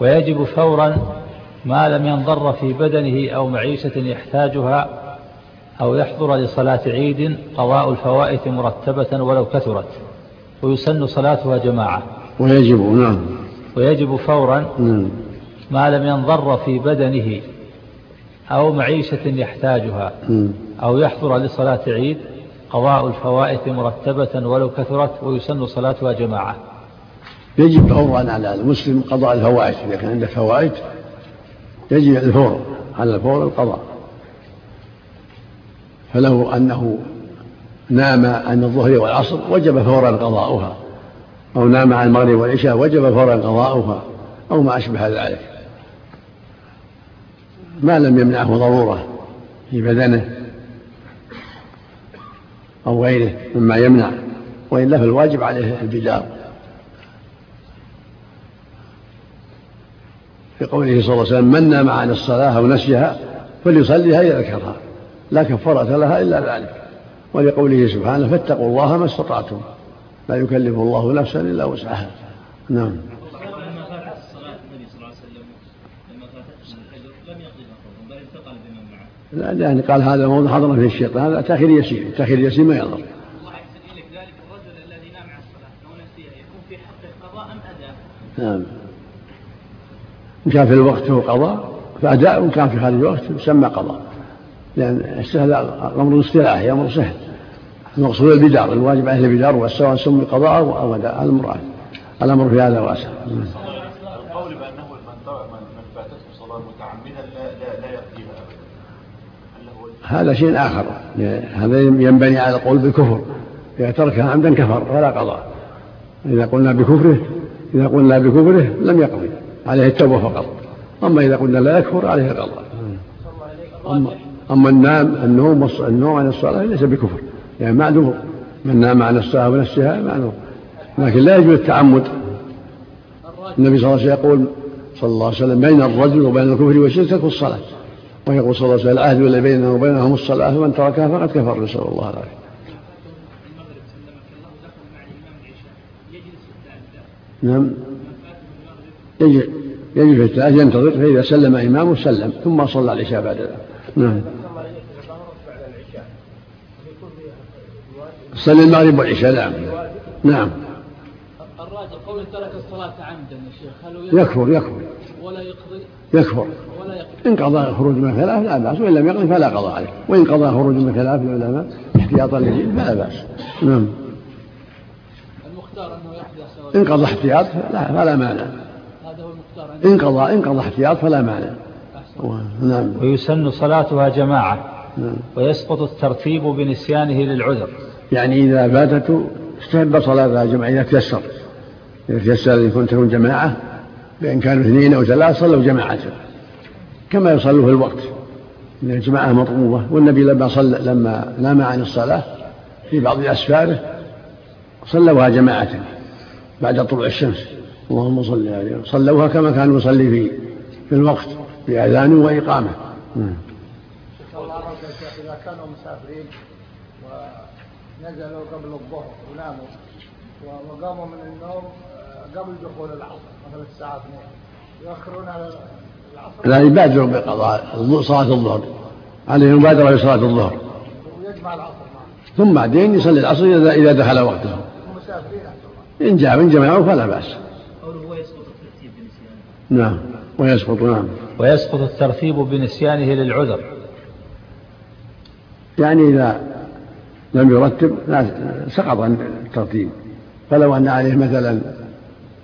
ويجب فورا ما لم ينضر في بدنه أو معيشة يحتاجها أو يحضر لصلاة عيد قضاء الفوائت مرتبة ولو كثرت. ويسن صلاتها جماعة. ويجب نعم. ويجب فورا نعم. ما لم ينضر في بدنه أو معيشة يحتاجها نعم. أو يحضر لصلاة عيد قضاء الفوائت مرتبة ولو كثرت. ويسن صلاتها جماعة. يجب فورا على المسلم قضاء الفوائت إذا كان عنده فوائت يجب الفور على الفور القضاء. فلو أنه نام عن الظهر والعصر وجب فورا قضاؤها. أو نام عن المغرب والعشاء وجب فورا قضاؤها. أو ما أشبه ذلك. ما لم يمنعه ضرورة في بدنه أو غيره مما يمنع وإلا فالواجب عليه البدار في قوله صلى الله عليه وسلم من نام عن الصلاة أو نسيها فليصليها إذا ذكرها لا كفارة لها إلا ذلك. ولقوله سبحانه فاتقوا الله ما استطعتم. لا يكلف الله نفسا إلا وسعها. نعم. لا يعني قال هذا موضوع حضر فيه الشيطان هذا تأخير يسير تأخير يسير ما يضر. نعم. إن كان في الوقت هو قضاء فأداء وإن كان في خارج الوقت يسمى قضاء. لأن السهل أمر الاصطلاحي أمر سهل. المقصود البدار الواجب عليه البدار والسواء سمي قضاء أو أداء. الأمر الأمر في هذا واسع. القول بأنه من فاتته صلاة متعمدا لا يقضيها هذا شيء آخر. هذا ينبني على القول بالكفر. إذا تركها عمدا كفر فلا قضاء. إذا قلنا بكفره إذا قلنا بكفره لم يقضي. عليه التوبة فقط. أما إذا قلنا لا يكفر عليه القضاء أما, أما النام النوم النوم عن الصلاة ليس بكفر. يعني معذور. من نام عن الصلاة ونفسها معذور. لكن لا يجوز التعمد. النبي صلى الله عليه وسلم يقول صلى الله عليه وسلم بين الرجل وبين الكفر والشرك ترك الصلاة. ويقول صلى الله عليه وسلم العهد الذي بيننا وبينهم الصلاة فمن تركها فقد كفر نسأل الله العافية. نعم. يجب يجب في الثلاث ينتظر فإذا سلم إمامه سلم ثم صلى العشاء بعد ذلك. نعم. صلي المغرب والعشاء نعم. نعم. الراجل قول ترك الصلاة عمدا يا شيخ هل يكفر؟ يكفر ولا يقضي؟ يكفر. ولا يقضي. إن قضى خروج من الخلاف لا بأس وإن لم يقضي فلا قضاء عليه. وإن قضى خروج من الخلاف العلماء احتياطا للدين فلا بأس. نعم. المختار أنه يحدث. إن قضى احتياط لا فلا مانع. إن قضى إن قضى احتياط فلا مانع. نعم. ويسن صلاتها جماعة. نعم. ويسقط الترتيب بنسيانه للعذر. يعني إذا فاتته استحب صلاتها جماعة إذا تيسر. إذا تيسر أن يكون تكون جماعة بأن كانوا اثنين أو ثلاثة صلوا جماعة. كما يصلوا في الوقت. إن الجماعة مطلوبة. والنبي لما صلى لما نام عن الصلاة في بعض أسفاره صلوها جماعة بعد طلوع الشمس. اللهم صل عليه صلوها كما كان يصلي في في الوقت بأذان وإقامة. نعم. إذا كانوا مسافرين ونزلوا قبل الظهر وناموا وقاموا من النوم آه، قبل دخول العصر مثلا الساعة 2 يؤخرون على العصر؟ لا يبادروا بقضاء صلاة الظهر. عليه مبادرة بصلاة الظهر. ويجمع العصر معه ثم بعدين يصلي العصر إذا إذا دخل وقته. إن جاء من جماعة فلا بأس قوله ويسقط الترتيب بنسيانه نعم. ويسقط نعم. ويسقط الترتيب بنسيانه للعذر. يعني إذا لم يرتب سقط عن الترتيب. فلو أن عليه مثلا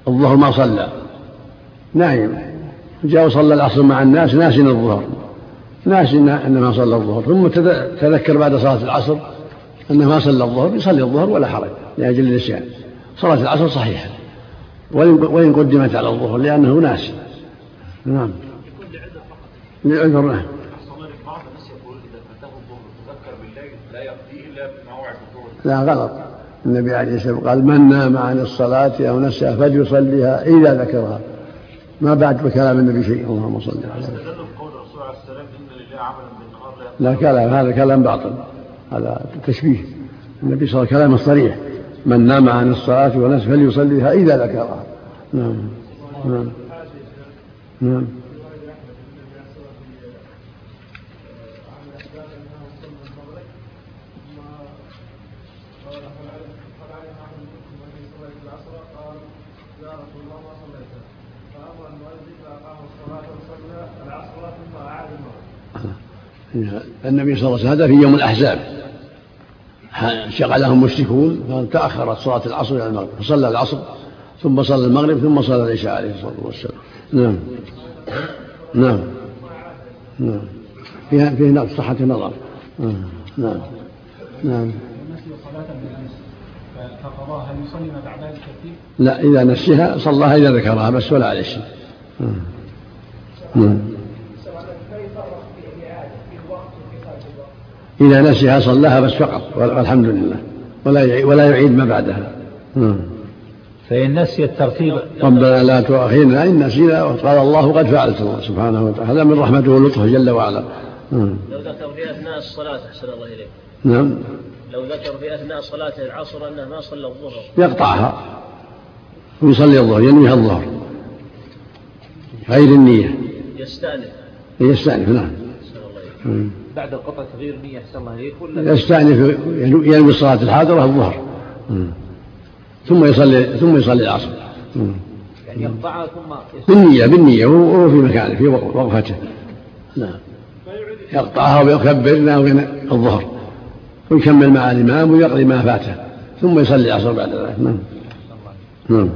الظهر ما صلى. نايم جاء وصلى العصر مع الناس ناسي الظهر. ناسي أنه ما صلى الظهر. ثم تذكر بعد صلاة العصر أنه ما صلى الظهر يصلي الظهر ولا حرج لأجل النسيان. صلاة العصر صحيحة. وإن قدمت على الظهر لأنه ناسي نعم. لعذر نعم لا غلط. النبي عليه الصلاة والسلام قال من نام عن الصلاة أو نسيها فليصليها إذا ذكرها. ما بعد بكلام النبي شيء. اللهم صل على وسلم لا لا كلام هذا كلام باطل. هذا تشبيه. النبي صلى الله عليه وسلم كلام صريح. من نام عن الصلاة ونسي فليصليها إذا ذكرها. نعم. نعم. نعم. النبي صلى الله عليه وسلم هذا في يوم الأحزاب. شغلهم مشركون فتأخرت صلاة العصر إلى المغرب فصلى العصر ثم صلى المغرب ثم صلى العشاء عليه الصلاة والسلام. نعم. نعم. نعم. فيها فيه نقص صحة النظر. نعم. نعم. بعد ذلك لا إذا نسيها صلاها إذا ذكرها بس ولا عليه شيء. نعم. إذا نسيها صلاها بس فقط والحمد لله. ولا ولا يعيد ما بعدها. فإن نسي الترتيب. ربنا لا تؤاخذنا إن نسينا وقال الله قد فعلت الله سبحانه وتعالى. هذا من رحمته ولطفه جل وعلا. لو ذكر في أثناء الصلاة أحسن الله إليك. نعم. لو ذكر في أثناء صلاة العصر أنه ما صلى الظهر. يقطعها. ويصلي الظهر ينويها الظهر. غير النية. يستأنف. يستأنف نعم. بعد القطع تغيير نية أحسن الله إليك ولا يستأنف ينوي الصلاة الحاضرة الظهر ثم يصلي ثم يصلي العصر. يعني يقطعها ثم بالنية بالنية وهو في مكانه في وقفته. نعم. يقطعها ويكبر ناوي الظهر. ويكمل مع الإمام ويقضي ما فاته. ثم يصلي العصر بعد ذلك. نعم. نعم.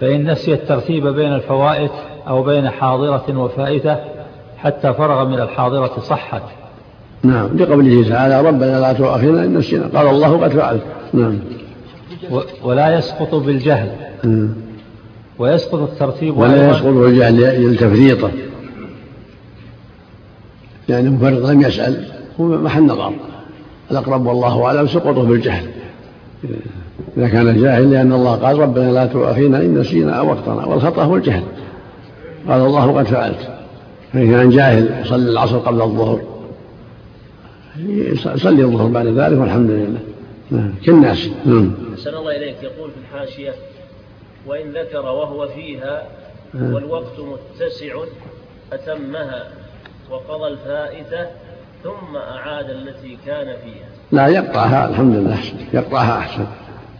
فإن نسي الترتيب بين الفوائت أو بين حاضرة وفائتة حتى فرغ من الحاضرة صحت. نعم لقوله تعالى ربنا لا تؤاخذنا إن نسينا قال الله قد فعلت نعم. ولا يسقط بالجهل. مم. ويسقط الترتيب ولا يسقط بالجهل لتفريطه لأن المفرط لم يسأل هو محل نظر الأقرب والله أعلم سقطه بالجهل. إذا كان جاهل لأن الله قال ربنا لا تؤاخذنا إن نسينا أو أخطأنا والخطأ هو الجهل. قال الله قد فعلت. فإن كان جاهل يصلي العصر قبل الظهر. يصلي الظهر بعد ذلك والحمد لله. نعم كالناس. نعم. أحسن الله إليك. يقول في الحاشية وإن ذكر وهو فيها والوقت متسع أتمها وقضى الفائتة ثم أعاد التي كان فيها. لا يقطعها. الحمد لله. أحسن يقطعها أحسن.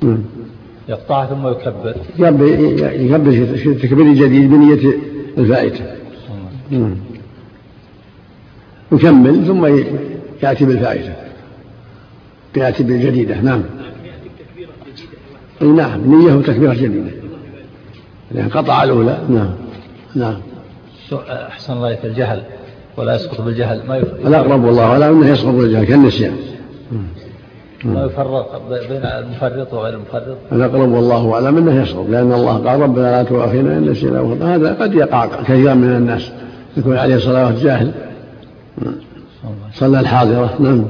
نعم. يقطعها ثم يكبر. يكبر في تكبير جديد بنية الفائتة. نعم. يكمل ثم يأتي بالفائتة يأتي بالجديدة نعم. أي نعم نية وتكبيرة جديدة. لأن قطع الأولى نعم نعم. أحسن الله في الجهل ولا يسقط بالجهل. ما يفرق الأقرب والله أعلم أنه يسقط بالجهل كالنسيان. ما يفرق بين المفرط وغير المفرط. الأقرب والله أعلم أنه يسقط لأن الله قال ربنا لا تؤاخذنا إن نسينا هذا قد يقع كثيرا من الناس. يكون عليه صلوات جاهل. صلى الحاضرة نعم.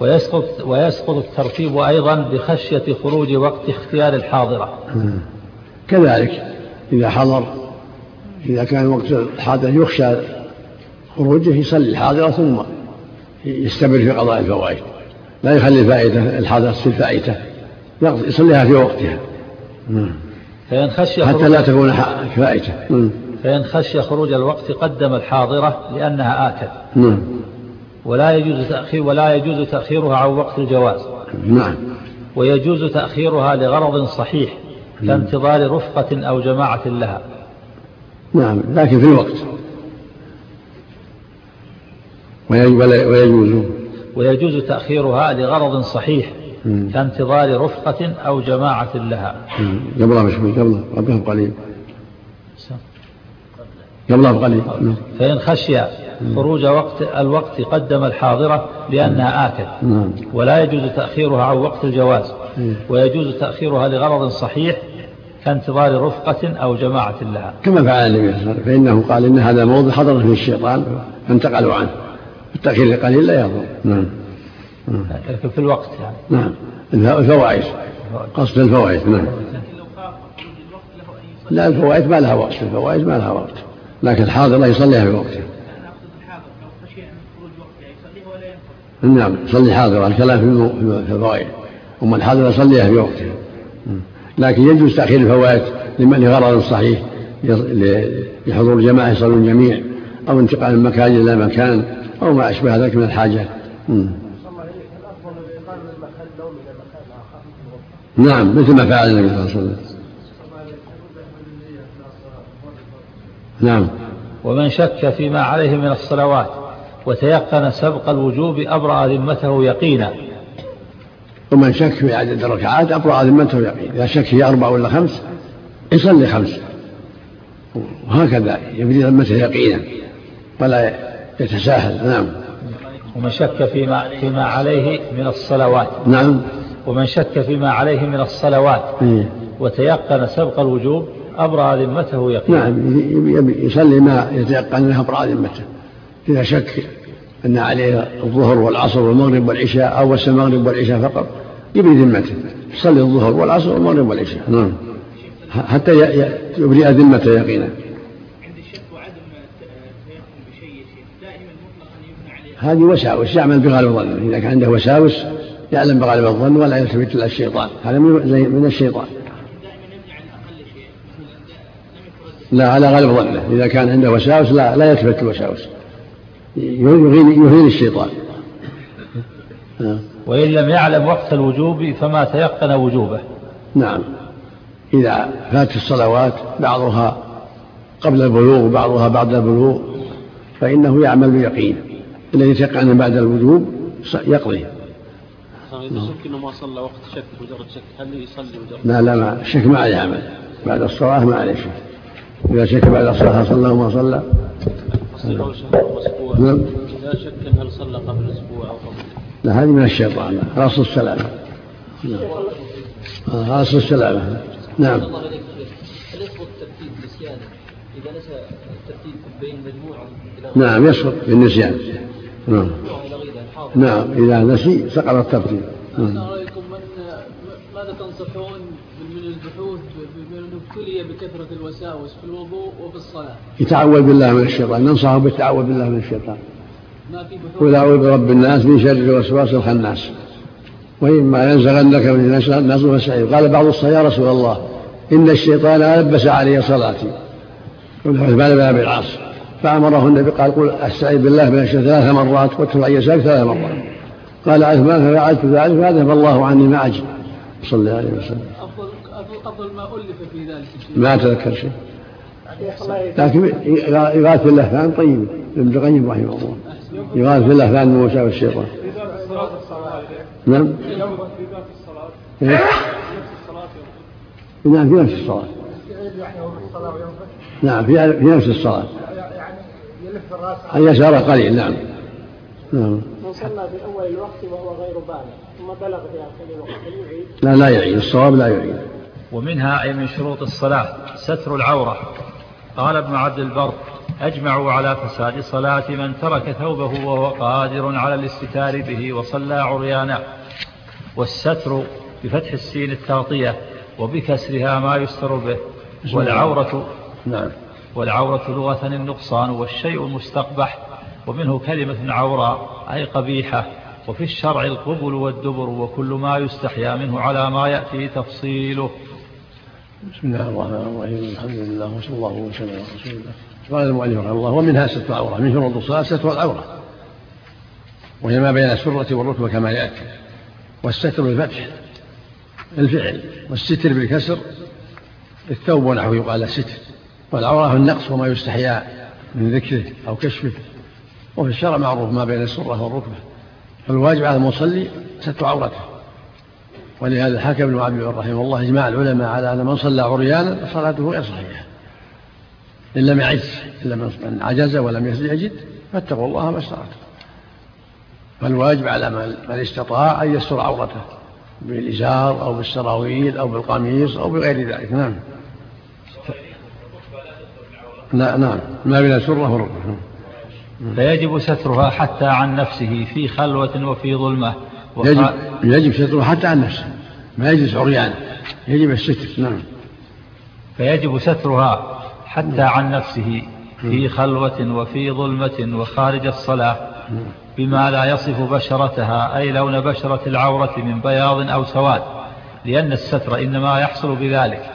ويسقط ويسقط الترتيب أيضا بخشية خروج وقت اختيار الحاضرة. كذلك إذا حضر إذا كان وقت الحاضرة يخشى خروجه يصلي الحاضرة ثم يستمر في قضاء الفوائد. لا يخلي الفائدة الحاضرة في الفائتة يصليها في وقتها. فإن خشي حتى لا تكون فائتة. فإن خشي خروج الوقت قدم الحاضرة لأنها آكد نعم. ولا يجوز تأخير ولا يجوز تأخيرها عن وقت الجواز. نعم. ويجوز تأخيرها لغرض صحيح كانتظار رفقة أو جماعة لها. نعم. لكن في الوقت. ويجوز. ويجوز تأخيرها لغرض صحيح كانتظار رفقة أو جماعة لها. قبلها مشوي قبلها. قبلها بقليل. قبلها بقليل نعم. فإن خشي خروج وقت الوقت قدم الحاضرة لأنها آكد. نعم. ولا يجوز تأخيرها عن وقت الجواز. ويجوز تأخيرها لغرض صحيح كانتظار رفقة أو جماعة لها. كما فعل النبي صلى الله عليه وسلم. فإنه قال إن هذا موضع حضر فيه الشيطان فانتقلوا عنه. التأخير القليل لا يضر. نعم. لكن في الوقت يعني. نعم. الفوائد. قصد الفوائد. نعم. لا الفوائد ما لها وقت الفوائد ما لها وقت. لكن الحاضر لا يصليها في وقتها نعم يصلي حاضرة الكلام في الفوائد. أما الحاضرة يصليها في وقتها لكن يجوز تأخير الفوائد لمن لغرض صحيح لحضور جماعة يصلون جميع أو انتقال من مكان إلى مكان أو ما أشبه ذلك من الحاجات نعم مثل ما فعل النبي صلى الله عليه وسلم. نعم. ومن شك فيما عليه من الصلوات وتيقن سبق الوجوب أبرأ ذمته يقينا. ومن شك في عدد الركعات أبرأ ذمته يقينا. إذا شك هي أربع ولا خمس يصلي خمس. وهكذا يبني ذمته يقينا. ولا يتساهل. نعم. ومن شك فيما فيما عليه من الصلوات. نعم. ومن شك فيما عليه من الصلوات إيه. وتيقن سبق الوجوب أبرأ ذمته يقينا. نعم يصلي ما يتيقن انها أبرأ ذمته. إذا شك أن عليه الظهر والعصر والمغرب والعشاء أو بس المغرب والعشاء فقط يبري ذمته. يصلي الظهر والعصر والمغرب والعشاء. نعم. حتى يبرئ ذمته يقينا. هذه وساوس يعمل بغالب ظنه إذا كان عنده وساوس يعلم بغالب الظن ولا يلتفت إلى الشيطان. هذا من الشيطان. لا على غالب ظنه. إذا كان عنده وساوس لا لا يلتفت الوساوس يهين يهين الشيطان. وإن لم يعلم وقت الوجوب فما تيقن وجوبه. نعم. إذا فات الصلوات بعضها قبل البلوغ وبعضها بعد البلوغ فإنه يعمل بيقين. الذي تيقن بعد الوجوب يقضي. إذا شك أنه ما صلى وقت شك مجرد شك. هل يصلي مجرد لا لا ما الشك ما عليه عمل. بعد الصلاة ما عليه شك. إذا شك بعد الصلاة صلى وما صلى. نعم. إذا شك هل صلى قبل أسبوع أو قبل؟ لا هذه من الشيطان. أصل السلامة. نعم. أصل السلامة. نعم. الله عليك هل يسقط الترتيب نسيانا إذا نسى الترتيب بين مجموعة نعم يسقط بالنسيان. نعم. نعم إذا نسي سقط الترتيب. نعم. الوساوس في الوضوء وفي الصلاة. يتعوذ بالله من الشيطان. ننصحه بالتعوذ بالله من الشيطان. ما في بحوث. قل أعوذ برب الناس من شر الوسواس الخناس. وإما ينزغنك من الناس فاستعيذ قال بعض الصلاة يا رسول الله إن الشيطان لبس علي صلاتي. قل بعد باب العصر. فأمره النبي قال قل أستعيذ بالله من الشيطان. ثلاث مرات واتل عن يسارك ثلاث مرات. قال عثمان ففعلت ذلك فأذهب الله عني ما أجل صلى الله عليه وسلم. ما ألف في ذلك الشيء. ما أتذكر شيء. لكن إغاثة اللهفان طيب. ابن القيم رحمه الله. إغاثة اللهفان من وساوس الشيطان. نعم. إيه؟ نعم في نفس الصلاة. نعم في نفس الصلاة. يعني يلف الرأس عن يساره قليل نعم. نعم. من صلى في أول الوقت وهو غير بالغ ثم بلغ في آخر الوقت هل يعيد؟ لا لا يعيد. الصواب لا يعيد. ومنها أي من شروط الصلاة ستر العورة. قال ابن عبد البر أجمعوا على فساد صلاة من ترك ثوبه وهو قادر على الاستتار به وصلى عريانا والستر بفتح السين التغطية وبكسرها ما يستر به. والعورة نعم. والعورة لغة النقصان والشيء المستقبح. ومنه كلمة عوراء أي قبيحة. وفي الشرع القبل والدبر وكل ما يستحيا منه على ما يأتي تفصيله. بسم الله الرحمن الرحيم. الحمد لله وصلى الله وسلم على رسول الله. قال المؤلف رحمه الله ومنها ستر العورة من شروط الصلاة ستر العورة وهي ما بين السرة والركبة كما يأتي. والستر بالفتح الفعل. والستر بالكسر الثوب ونحوه يقال ستر والعورة النقص وما يستحيا من ذكره أو كشفه. وفي الشرع معروف ما بين السرة والركبة. فالواجب على المصلي ستر عورته. ولهذا حكى ابن عبد رحمه الله إجماع العلماء على أن من صلى عريانا فصلاته غير صحيحة. إن لم يعز الا من عجز ولم يجد فاتقوا الله ما استطعتم فالواجب على من استطاع أن يستر عورته بالإزار أو بالسراويل أو بالقميص أو بغير ذلك. نعم. نعم. ما بين السره والركبه فيجب سترها حتى عن نفسه في خلوة وفي ظلمة. يجب يجب سترها حتى عن نفسه. ما يجلس عريان. يجب الستر. نعم. فيجب سترها حتى عن نفسه في خلوة وفي ظلمة وخارج الصلاة بما لا يصف بشرتها أي لون بشرة العورة من بياض أو سواد. لأن الستر إنما يحصل بذلك.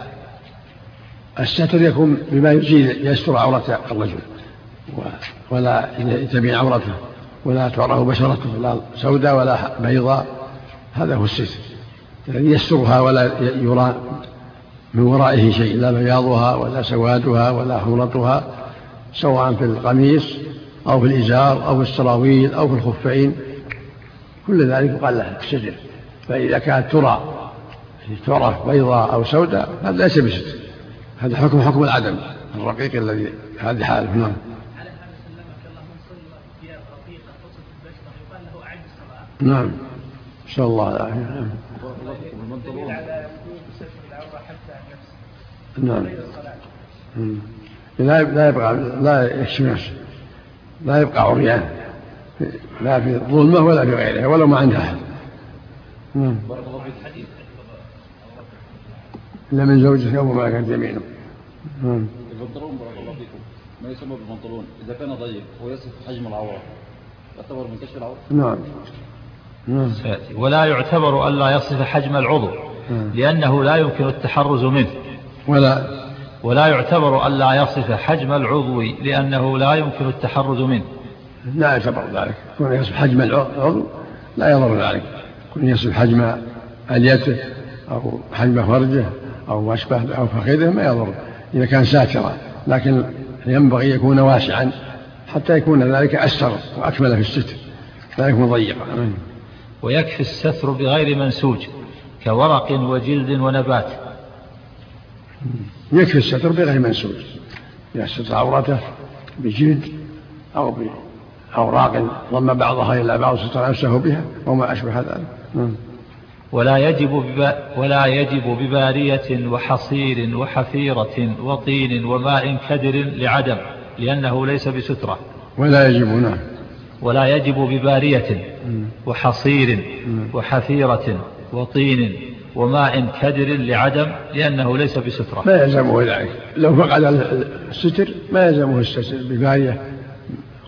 الستر يكون بما يزيل يستر عورة الرجل ولا يتبين عورته. ولا تعرف بشرته لا سوداء ولا بيضاء. هذا هو الستر الذي يسترها ولا يرى من ورائه شيء لا بياضها ولا سوادها ولا حمرتها سواء في القميص أو في الإزار أو في السراويل أو في الخفين. كل ذلك يقال له الستر فإذا كانت ترى تعرف بيضاء أو سوداء هذا ليس بستر. هذا حكم حكم العدم الرقيق الذي هذه حالة نعم نعم. نسأل الله العافية. نعم. لا لا يبقى لا يكشف نفسه لا يبقى عريان. لا في ظلمة ولا في غيرها ولو ما عنده احد نعم. إلا من زوجته أو ما كانت يمينه نعم. البنطلون بارك الله فيكم. ما يسمى بالبنطلون إذا كان ضيق ويصف حجم العوره يعتبر من كشف العوره نعم. نعم. ولا يعتبر ألا يصف حجم العضو نعم. لأنه لا يمكن التحرز منه. ولا. ولا يعتبر ألا يصف حجم العضو لأنه لا يمكن التحرز منه. لا يعتبر ذلك. كون يصف حجم العضو لا يضر ذلك. كون يصف حجم أليته أو حجم فرجه أو ما أشبه أو فخذه ما يضر. إذا كان ساترا لكن ينبغي يكون واسعا حتى يكون ذلك أسر وأكمل في الستر لا يكون ضيقا. ويكفي الستر بغير منسوج كورق وجلد ونبات يكفي الستر بغير منسوج يستر عورته بجلد أو بأوراق ضم بعضها إلى بعض ستر نفسه بها وما أشبه ذلك نعم. ولا يجب. ولا يجب ببارية وحصير وحفيرة وطين وماء كدر لعدم لأنه ليس بسترة ولا يجب نعم ولا يجب ببارية وحصير وحفيرة وطين وماء كدر لعدم لأنه ليس بسترة. ما يلزمه ذلك. لو فقد الستر ما يلزمه الستر ببارية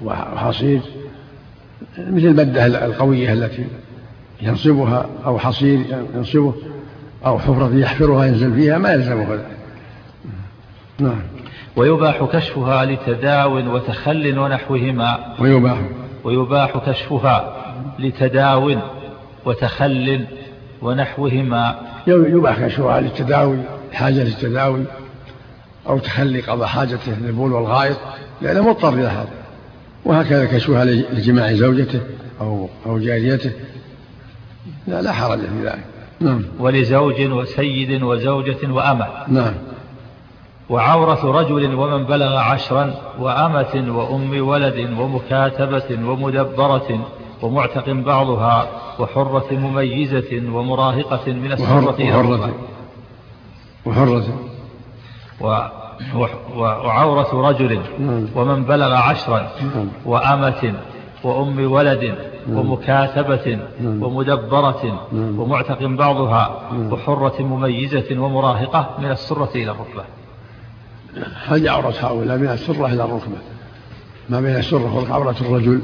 وحصير مثل المدة القوية التي ينصبها أو حصير ينصبه أو حفرة يحفرها ينزل فيها ما يلزمه ذلك. نعم. ويباح كشفها لتداو وتخل ونحوهما. ويباح. ويباح كشفها لتداو وتخل ونحوهما. يباح كشفها للتداوي حاجة للتداوي أو تخلي قضاء حاجته للبول والغائط لأنه مضطر إلى هذا. وهكذا كشفها لجماع زوجته أو أو جاريته. لا لا حرج في ذلك. نعم. ولزوج وسيد وزوجة وأمة. نعم. وعورة رجل ومن بلغ عشرا وأمة وأم ولد ومكاتبة ومدبرة ومعتق بعضها وحرة مميزة ومراهقة من السرة إلى وحرة وحرة وعورة رجل نعم. ومن بلغ عشرا نعم. وأمة وأم ولد نعم. ومكاتبة ومدبرة ومعتق بعضها وحرة مميزة ومراهقة من السرة إلى الركبة هذه عورة هؤلاء من السرة إلى الركبة؟ ما بين السرة والركبة عورة الرجل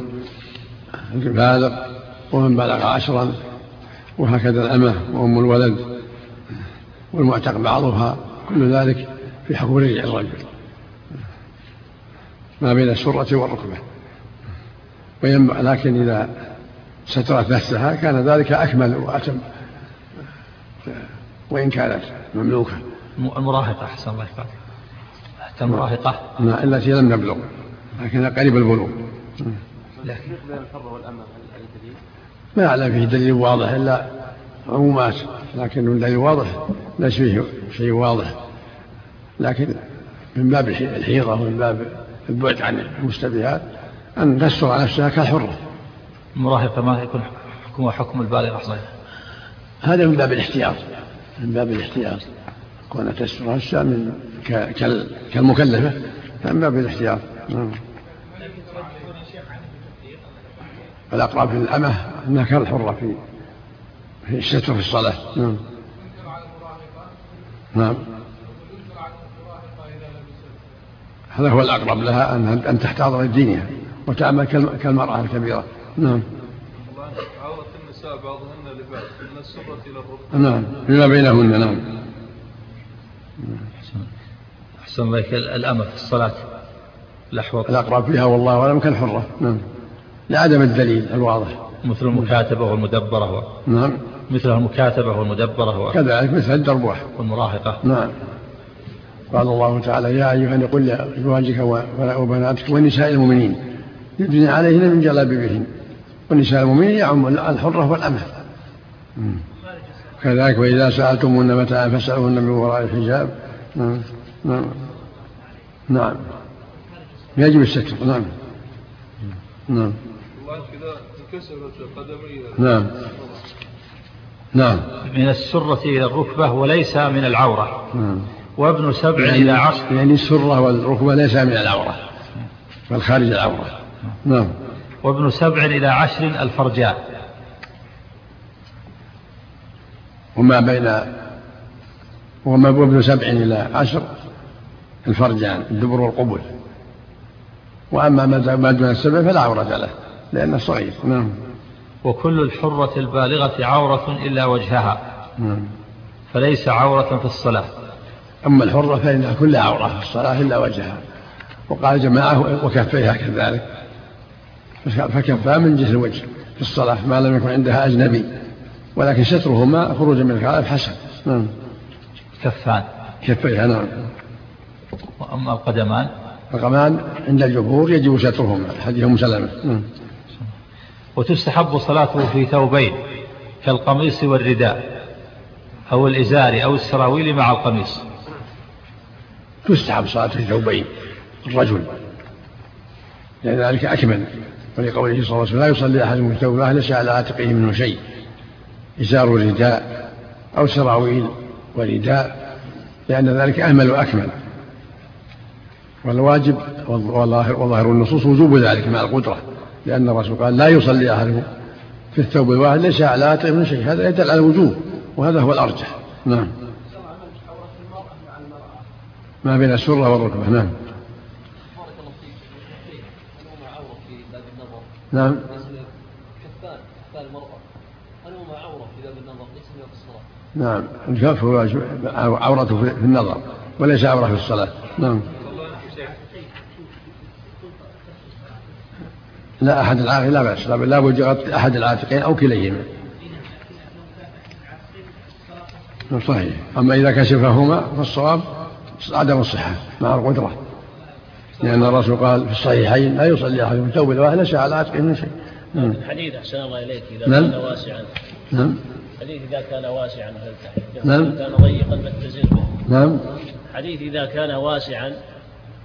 البالغ ومن بلغ عشرا وهكذا الأمة وأم الولد والمعتق بعضها كل ذلك في حكم رجع الرجل. ما بين السرة والركبة. وينبغي لكن إذا سترت نفسها كان ذلك أكمل وأتم. وإن كانت مملوكة. المراهقة أحسن الله يبارك المراهقة نعم التي لم نبلغ لكنها قريب البلوغ. لكن دليل؟ ما أعلم فيه دليل واضح إلا عمومات لكن الدليل واضح ليس فيه شيء واضح. لكن من باب الحيضة ومن باب البعد عن المشتبهات أن تستر نفسها كالحرة. المراهقة ما يكون حكمها حكم البالغ أحسن هذا من باب الاحتياط من باب الاحتياط. كون تستر نفسها من كالمكلفة من باب الاحتياط نعم. الأقرب في الأمة أنها كالحرة في في الستر في الصلاة. نعم. نعم. هذا هو الأقرب لها أن أن تحتاط لدينها وتعمل كالمرأة الكبيرة. نعم. عورة النساء بعضهن لبعض من السرة إلى الركبة نعم. فيما بينهن. نعم. أحسن. الله الأمة في الصلاة الأحوط. الأقرب فيها والله أعلم كالحرة. نعم لعدم الدليل الواضح. مثل المكاتبة والمدبرة و... نعم. مثل المكاتبة والمدبرة و... كذلك مثل الدربوح. والمراهقة. نعم. قال الله تعالى يا أيها قل لأزواجك وبناتك ونساء المؤمنين يدني عليهن من جلابيبهن ونساء المؤمنين يعم الحرة والأمة. كذلك وإذا سألتموهن متاعا فاسألوهن من وراء الحجاب. نعم. نعم. نعم. يجب الستر. نعم. نعم. نعم. نعم. من السرة إلى الركبة وليس من العورة. نعم. وابن سبع يعني إلى عشر. يعني السرة والركبة ليس من العورة. بل خارج العورة نعم. وابن سبع إلى عشر الفرجاء. وما بين وما وابن سبع إلى عشر الفرجان الدبر والقبل. وأما ما دون السبع فلا عورة له لأنه صغير. نعم. وكل الحرة البالغة عورة إلا وجهها. نعم. فليس عورة في الصلاة. أما الحرة فإنها كلها عورة في الصلاة إلا وجهها. وقال جماعة وكفيها كذلك. فكفها من جهة الوجه في الصلاة ما لم يكن عندها أجنبي. ولكن سترهما خروجا من الخلاف حسن. نعم. كفان. كفيها نعم. وأما القدمان؟ القدمان عند الجمهور يجب سترهما حديث أم سلمة نعم. وتستحب صلاته في ثوبين كالقميص والرداء أو الإزار أو السراويل مع القميص. تستحب صلاة في ثوبين الرجل. لأن ذلك أكمل ولقوله صلى الله عليه وسلم لا يصلي أحد في ثوب ليس على عاتقه منه شيء. إزار رداء أو سراويل ورداء لأن ذلك أهمل وأكمل. والواجب وظاهر النصوص وجوب ذلك مع القدرة لأن الرسول قال لا يصلي أحدكم في الثوب الواحد ليس على عاتقه من شيء. هذا يدل على الوجوب وهذا هو الأرجح. نعم. ما بين السرة والركبة. نعم. نعم. نعم الكف هو عورته في النظر وليس عورة في الصلاة. نعم. لا أحد العاقل لا بأس لا بد أحد العاتقين أو كليهما. صحيح. أما إذا كشفهما فالصواب عدم الصحة مع القدرة. لأن الرسول قال في الصحيحين لا يصلي أحد في ثوب الواحد ليس على عاتقه من شيء. نعم. الحديث أحسن الله إليك إذا نعم. كان واسعا. نعم. الحديث إذا كان واسعا فالتحت نعم. إذا كان ضيقا فاتزر به؟ نعم. الحديث إذا كان واسعا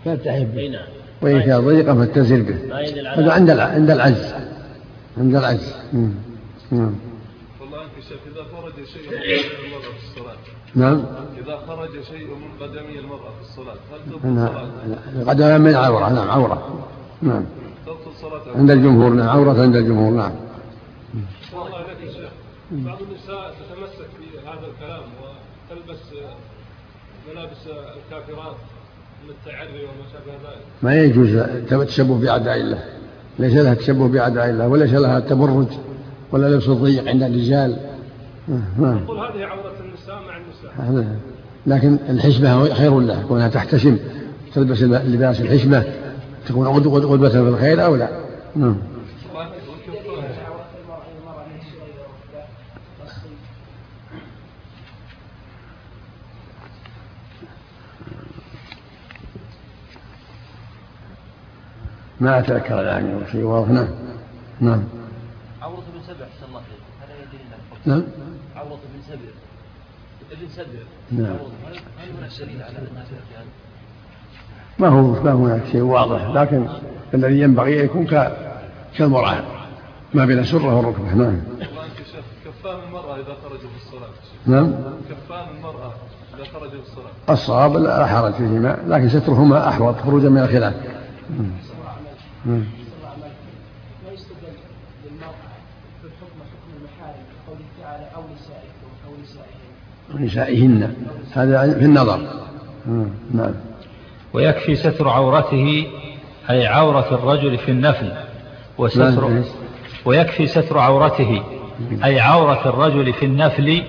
فالتحب أي به؟ نعم. وإن كان ضيقا فاتزر به؟ ما يدل على هذا عند عند العجز. عند العجز. نعم. نعم. والله عنك شيخ إذا خرج شيء من قدمي المرأة في الصلاة. نعم. إذا خرج شيء من قدمي المرأة في الصلاة هل تبطل نعم. صلاتها؟ قدم من عورة نعم عورة. نعم. تبطل صلاتها عند الجمهور نعم عورة عند الجمهور نعم الله عليك يا شيخ بعض النساء تتمسك بهذا الكلام وتلبس ملابس الكافرات من التعري وما شابه ذلك. ما يجوز التشبه بأعداء الله. ليس لها التشبه بأعداء الله وليس لها التبرج ولا لبس الضيق عند الرجال. نعم يقول هذه عورة النساء مع النساء. لكن الحشمة خير لها كونها تحتشم تلبس لباس الحشمة تكون غدوة في الخير أو لا. نعم ما أتذكر الآن شيء واضح. نعم. نعم. عورة بن سبع أحسن الله خير. هذا يدري نعم. عورة بن سبع. ابن سبع. نعم. هل هناك دليل على أنها ما هو ما هناك شيء واضح. لكن الذي ينبغي أن يكون كالمرأة. ما بين السرة والركبة. نعم. كفان المرأة إذا خرج في الصلاة. نعم. كفان المرأة إذا خرج في الصلاة. الصواب لا حرج فيهما لكن سترهما أحوط خروجا من الخلاف. نعم. لا يستدل للمرأة في الحكم حكم المحارم قوله تعالى أو نسائكم أو نسائهم ونسائهن هذا في النظر نعم. نعم ويكفي ستر عورته أي عورة الرجل في النفل وستر نعم. ويكفي ستر عورته أي عورة الرجل في النفل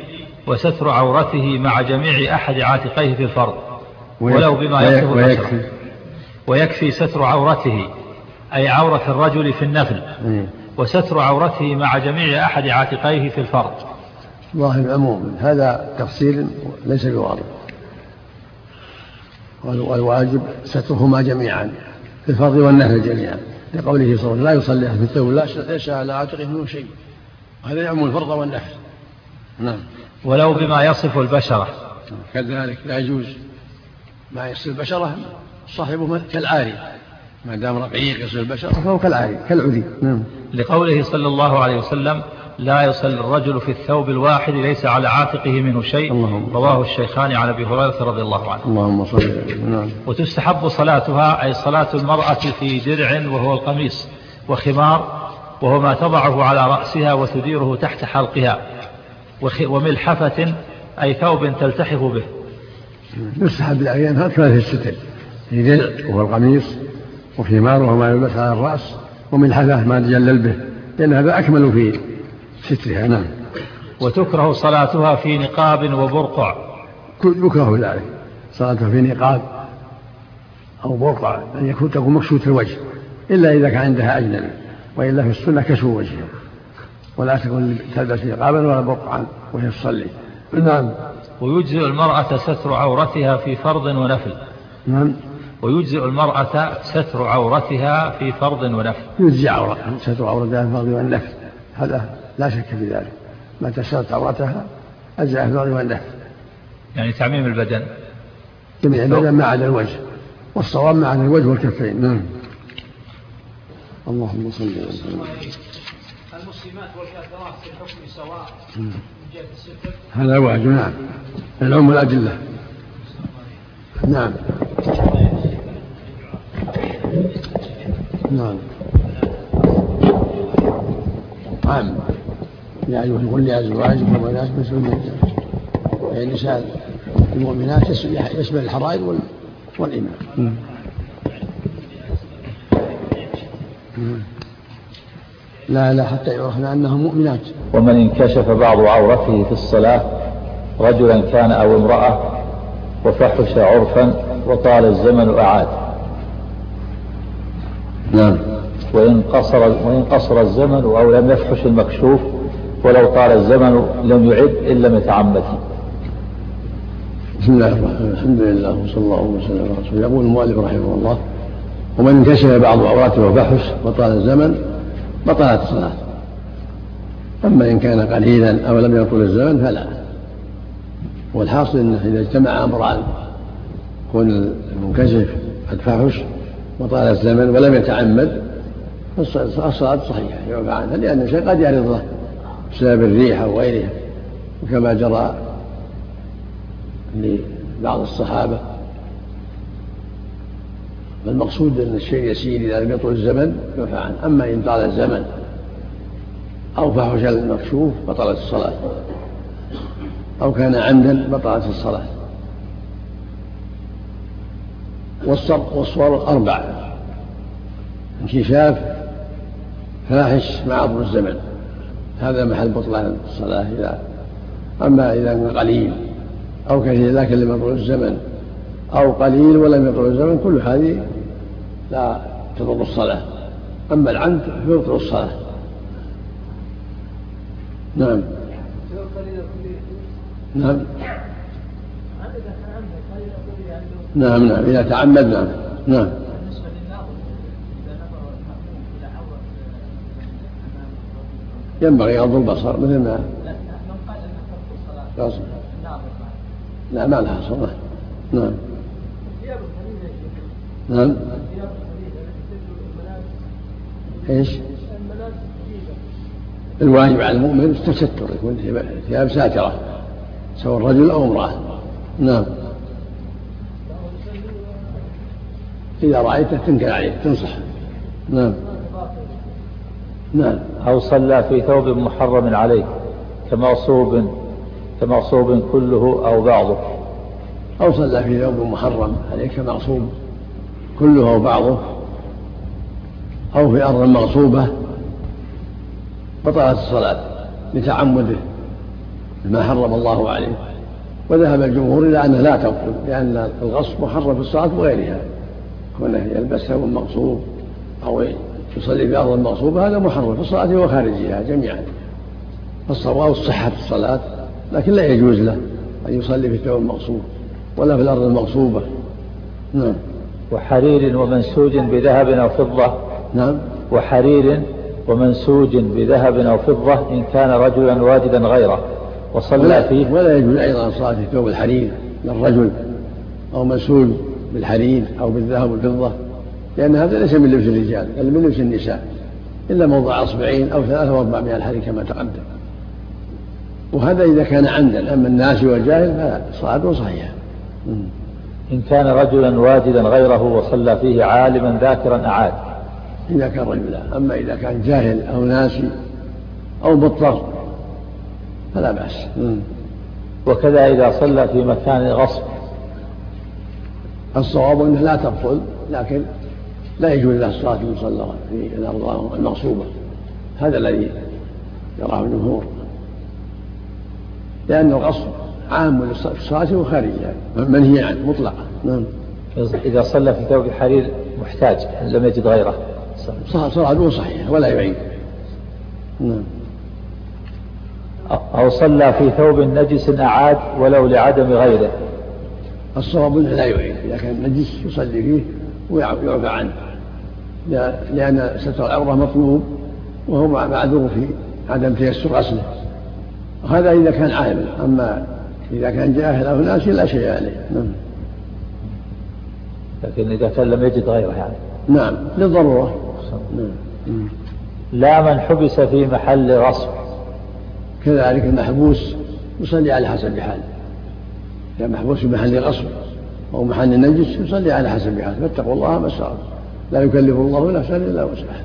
وستر عورته مع جميع أحد عاتقيه في الفرض ولو بما البشرة ويكفي ستر عورته أي عورة الرجل في النفل. إيه. وستر عورته مع جميع أحد عاتقيه في الفرض. ظاهر العموم. هذا تفصيل ليس بواضح. وال- والواجب سترهما جميعا في الفرض والنهل جميعا. لقوله صلى الله عليه وسلم لا يصلي في الثوب لا ليس على عاتقه منه شيء. هذا يعم الفرض والنهل نعم. ولو بما يصف البشرة. كذلك لا يجوز. ما يصل البشرة صاحبه كالعاري ما دام رقيق يصل البشرة فهو كالعاري كالعري نعم. لقوله صلى الله عليه وسلم لا يصلي الرجل في الثوب الواحد ليس على عاتقه منه شيء. اللهم. رواه الشيخان عن أبي هريرة رضي الله عنه. اللهم صل. نعم. وتستحب صلاتها أي صلاة المرأة في درع وهو القميص وخمار وهو ما تضعه على رأسها وتديره تحت حلقها وملحفة أي ثوب تلتحف به. يستحب الأعيان هكذا في الستر في درع وهو القميص وخمار وهو ما يلبس على الرأس ومن حذاه ما تجلل به لأن هذا أكمل في سترها نعم. وتكره صلاتها في نقاب وبرقع. يكره ذلك. صلاته في نقاب أو برقع أن يكون تكون مكشوفة الوجه إلا إذا كان عندها أجنبي وإلا في السنة كشف وجهها ولا تكون تلبس نقابا ولا برقعا وهي تصلي. نعم. ويجزئ المرأة ستر عورتها في فرض ونفل. نعم. ويجزئ المرأة ستر عورتها في فرض ونفل. يجزي عورتها ستر عورتها في الفرض والنفل هذا لا شك في ذلك. متى سترت عورتها أجزاء في الفرض والنفل يعني تعميم البدن. جميع البدن ما عدا الوجه. والصواب ما عدا الوجه والكفين. نعم. اللهم صل وسلم. المسلمات والكافرات في الحكم سواء من جهة الستر هذا واجب نعم. العلم الأدلة نعم. نعم. عام. يا أيها قل لأزواجكم وبنات مثل ما يعني النساء المؤمنات يشمل الحرائر وال- والإمام لا لا حتى يعرفن أنهم مؤمنات. ومن انكشف بعض عورته في الصلاة رجلا كان أو امرأة وفحش عرفا وطال الزمن أعاد نعم. وإن قصر, وإن قصر الزمن أو لم يفحش المكشوف ولو طال الزمن لم يعد إن لم يتعمد بسم الله الرحمن الرحيم. الحمد لله وصلى الله وسلم على رسول الله يقول المؤلف رحمه الله ومن انكشف بعض عوراته وفحش وطال الزمن بطلت الصلاة. أما إن كان قليلا أو لم يطول الزمن فلا. والحاصل أنه إذا اجتمع أمران كون المنكشف قد فحش وطال الزمن ولم يتعمد فالصلاة صحيحة يعفى عنها لأن الشيء قد يعرض له بسبب الريح أو غيرها وكما جرى لبعض الصحابة. فالمقصود أن الشيء يسير إذا لم يطول الزمن يعفى عنه. أما إن طال الزمن أو فحش المكشوف بطلت الصلاة. أو كان عمدا بطلت الصلاة. والصور أربع انكشاف فاحش مع طول الزمن. هذا محل بطلان الصلاة إذا أما إذا كان قليل أو كثير لكن لم يطول الزمن أو قليل ولم يطول الزمن كل هذه لا تضر الصلاة. أما العمد فيبطل الصلاة. نعم. نعم. نعم نعم. إذا تعمد نعم. نعم. ينبغي يغض البصر مثل ما يصل لا ما لها صلاة نعم. نعم. إيش؟ الواجب على المؤمن التستر يكون ثياب ساترة سواء رجل أو امرأة. نعم. إذا رأيته تنكر عليه تنصح. نعم. نعم. أو صلى في ثوب محرم عليه كمغصوب كمغصوب كله أو بعضه. أو صلى في ثوب محرم عليه كمغصوب كله أو بعضه. أو في أرض مغصوبة. بطلت الصلاة لتعمده ما حرم الله عليه. وذهب الجمهور إلى أنها لا تبطل لأن الغصب محرم في الصلاة وغيرها. كونه يلبس ثوب مغصوب أو يصلي في أرض مغصوبة هذا محرم. في الصلاة وخارجها جميعا. فالصواب في الصلاة لكن لا يجوز له أن يصلي في الثوب المغصوب ولا في الأرض المغصوبة. نعم. وحرير ومنسوج بذهب أو فضة. نعم. وحرير ومنسوج بذهب أو فضة إن كان رجلا واجدا غيره. وصلى ولا فيه. ولا يجوز أيضا الصلاة في ثوب الحرير للرجل أو منسوج بالحرير أو بالذهب والفضة لأن هذا ليس من لبس الرجال بل من لبس النساء إلا موضع أصبعين أو ثلاثة وأربع من الحرير كما تقدم. وهذا إذا كان عمدا أما الناس والجاهل فصلاته صحيحة إن كان رجلا واجدا غيره وصلى فيه عالما ذاكرا أعاد. إذا كان رجلا أما إذا كان جاهل أو ناسي أو مضطر فلا بأس. وكذا إذا صلى في مكان غصب الصواب أنها لا تبطل لكن لا يجوز لها الصلاة في المصلى في الأرض المغصوبة. هذا الذي يراه الجمهور. لأن الغصب عام للصلاة وخارجها منهي عنه مطلقا نعم. إذا صلى في ثوب حرير محتاج لم يجد غيره؟ صلاته صحيحة ولا يعيد نعم. أو صلى في ثوب نجس أعاد ولو لعدم غيره. الصواب انه لا يعيد إذا كان نجس يصلي فيه ويعفى عنه. لأن ستر العوره مطلوب وهو معذور في عدم تيسر غسله وهذا إذا كان عالما أما إذا كان جاهل أو ناسي لا شيء عليه. نعم. لكن إذا كان لم يجد غيره يعني. نعم. للضرورة. نعم. لا من حبس في محل غصب. كذلك المحبوس يصلي على حسب حاله. إذا محبوس في محل غصب أو محل نجس يصلي على حسب حاله فاتقوا الله ما استطعتم. لا يكلف الله نفسا إلا وسعها.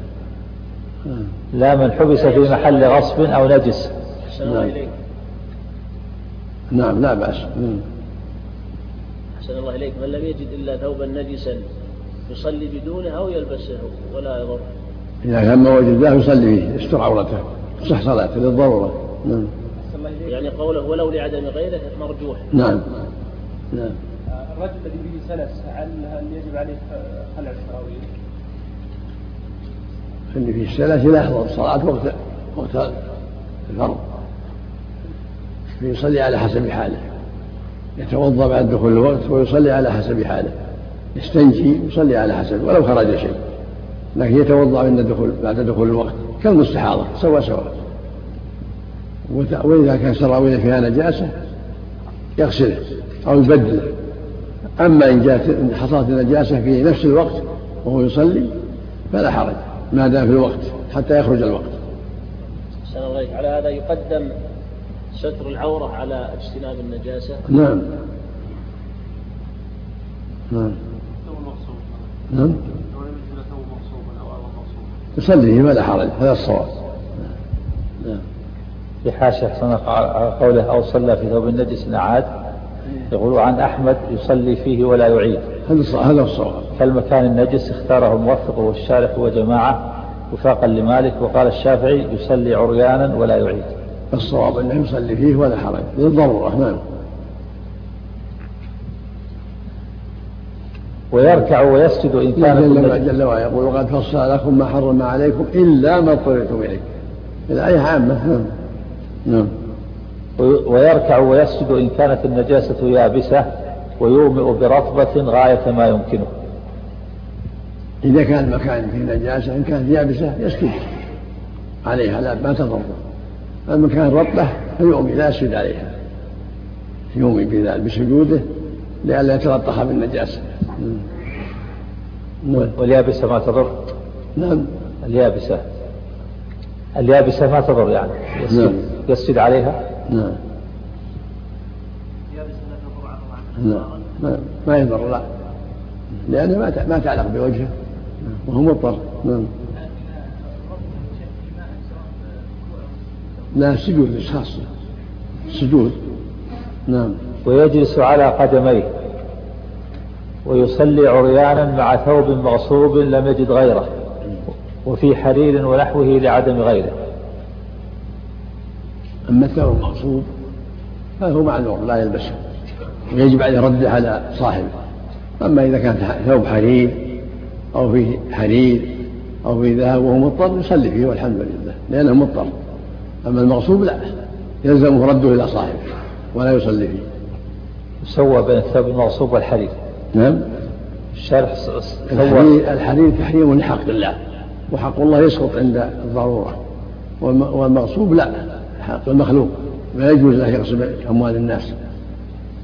لا من حبس في محل غصب أو نجس. نعم. نعم لا بأس. أحسن الله إليك. من لم يجد إلا ثوبا نجسا يصلي بدونه أو يلبسه ولا يضر إذا كان ما وجد له يصلي فيه يستر عورته صح صلاته للضرورة. نعم. يعني قوله ولو لعدم غيره مرجوح. نعم. نعم. الرجل الذي به سلس هل هل يجب عليه خلع التراويح؟ اللي فيه السلس لا يحضر الصلاة وقت وقت الفرض. فيصلي على حسب حاله. يتوضأ بعد دخول الوقت ويصلي على حسب حاله. يستنجي يصلي على حسب ولو خرج شيء. لكن يتوضأ عند دخول بعد دخول الوقت. كالمستحاضة سوا سوا وإذا كان سراويل فيها نجاسة يغسله أو يبدله أما إن جاءت إن حصلت النجاسة في نفس الوقت وهو يصلي فلا حرج ما دام في الوقت حتى يخرج الوقت. الله على هذا يقدم ستر العورة على اجتناب النجاسة. نعم. نعم. نعم. يصلي فلا حرج هذا الصواب. نعم. في حاشية على قوله أو صلى في ثوب النجس أعاد يقول عن أحمد يصلي فيه ولا يعيد. هذا الصواب. فالمكان النجس اختاره الموفق والشارح وجماعة وفاقا لمالك وقال الشافعي يصلي عريانا ولا يعيد. الصواب أنه يصلي فيه ولا حرج. للضرورة نعم. ويركع ويسجد إن كان جل, جل وعلا. يقول وقد فصل لكم ما حرم عليكم إلا ما اضطررتم إليه. الآية عامة نعم. نعم. ويركع ويسجد إن كانت النجاسة يابسة ويومئ برطبة غاية ما يمكنه. إذا كان المكان فيه نجاسة إن كانت يابسة يسجد عليها لا ما تضر. المكان رطبة فيؤمي لا يسجد عليها. يؤمي بذلك بسجوده لئلا يتلطخ بالنجاسة. نعم. واليابسة ما تضر؟ نعم. اليابسة. اليابسة ما تضر يعني. يسجد, نعم. يسجد عليها؟ نعم. نعم. ما, ما يضر لا. لأنه ما ما تعلق بوجهه. وهو مضطر. نعم. لا سجود خاصة سجود. نعم. ويجلس على قدميه. ويصلي عريانا مع ثوب مغصوب لم يجد غيره. وفي حرير ونحوه لعدم غيره. أما الثوب المغصوب فهو معذور لا يلبسه ويجب عليه رده على صاحبه. أما إذا كان ثوب حرير أو فيه حرير أو فيه ذهب وهو مضطر يصلي فيه والحمد لله لأنه مضطر. أما المغصوب لا يلزمه رده إلى صاحبه ولا يصلي فيه. سوى بين الثوب المغصوب والحرير. نعم. الشارح الحرير, الحرير تحريم لحق الله وحق الله يسقط عند الضرورة والمغصوب لا. حق المخلوق لا يجوز له يغصب أموال الناس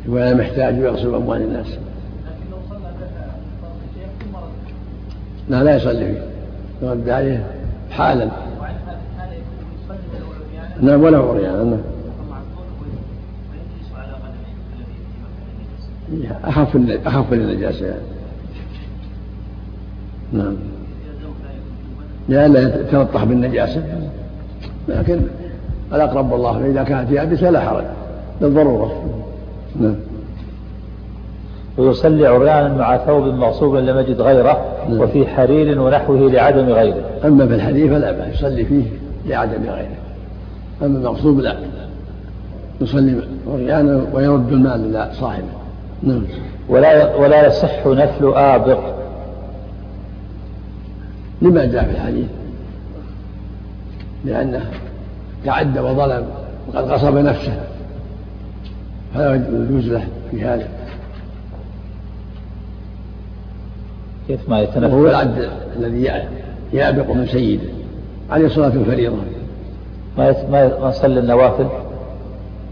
ولا محتاج يغصب أموال الناس. لا لا يصلي فيه. يرد عليه حالا. نعم ولا عريان. نعم أخف أخف النجاسة يعني. نعم. لئلا يتلطخ بالنجاسة. لكن الأقرب والله فإذا كانت يابسة لا حرج. للضرورة نعم. ويصلي عريانا مع ثوب مغصوب لم يجد غيره نعم. وفي حرير ونحوه لعدم غيره. أما في الحديث فلا بأس يصلي فيه لعدم غيره. أما المغصوب لا. يصلي عريانا ويرد المال إلى صاحبه. نعم. ولا ولا يصح نفل آبق. لما جاء في الحديث؟ لأنه تعدى وظلم وقد غصب نفسه. فلا يجوز له في هذا. كيف ما يتنفل وهو العبد الذي يابق من سيده عليه صلاة الفريضة ما ما يصلي النوافل؟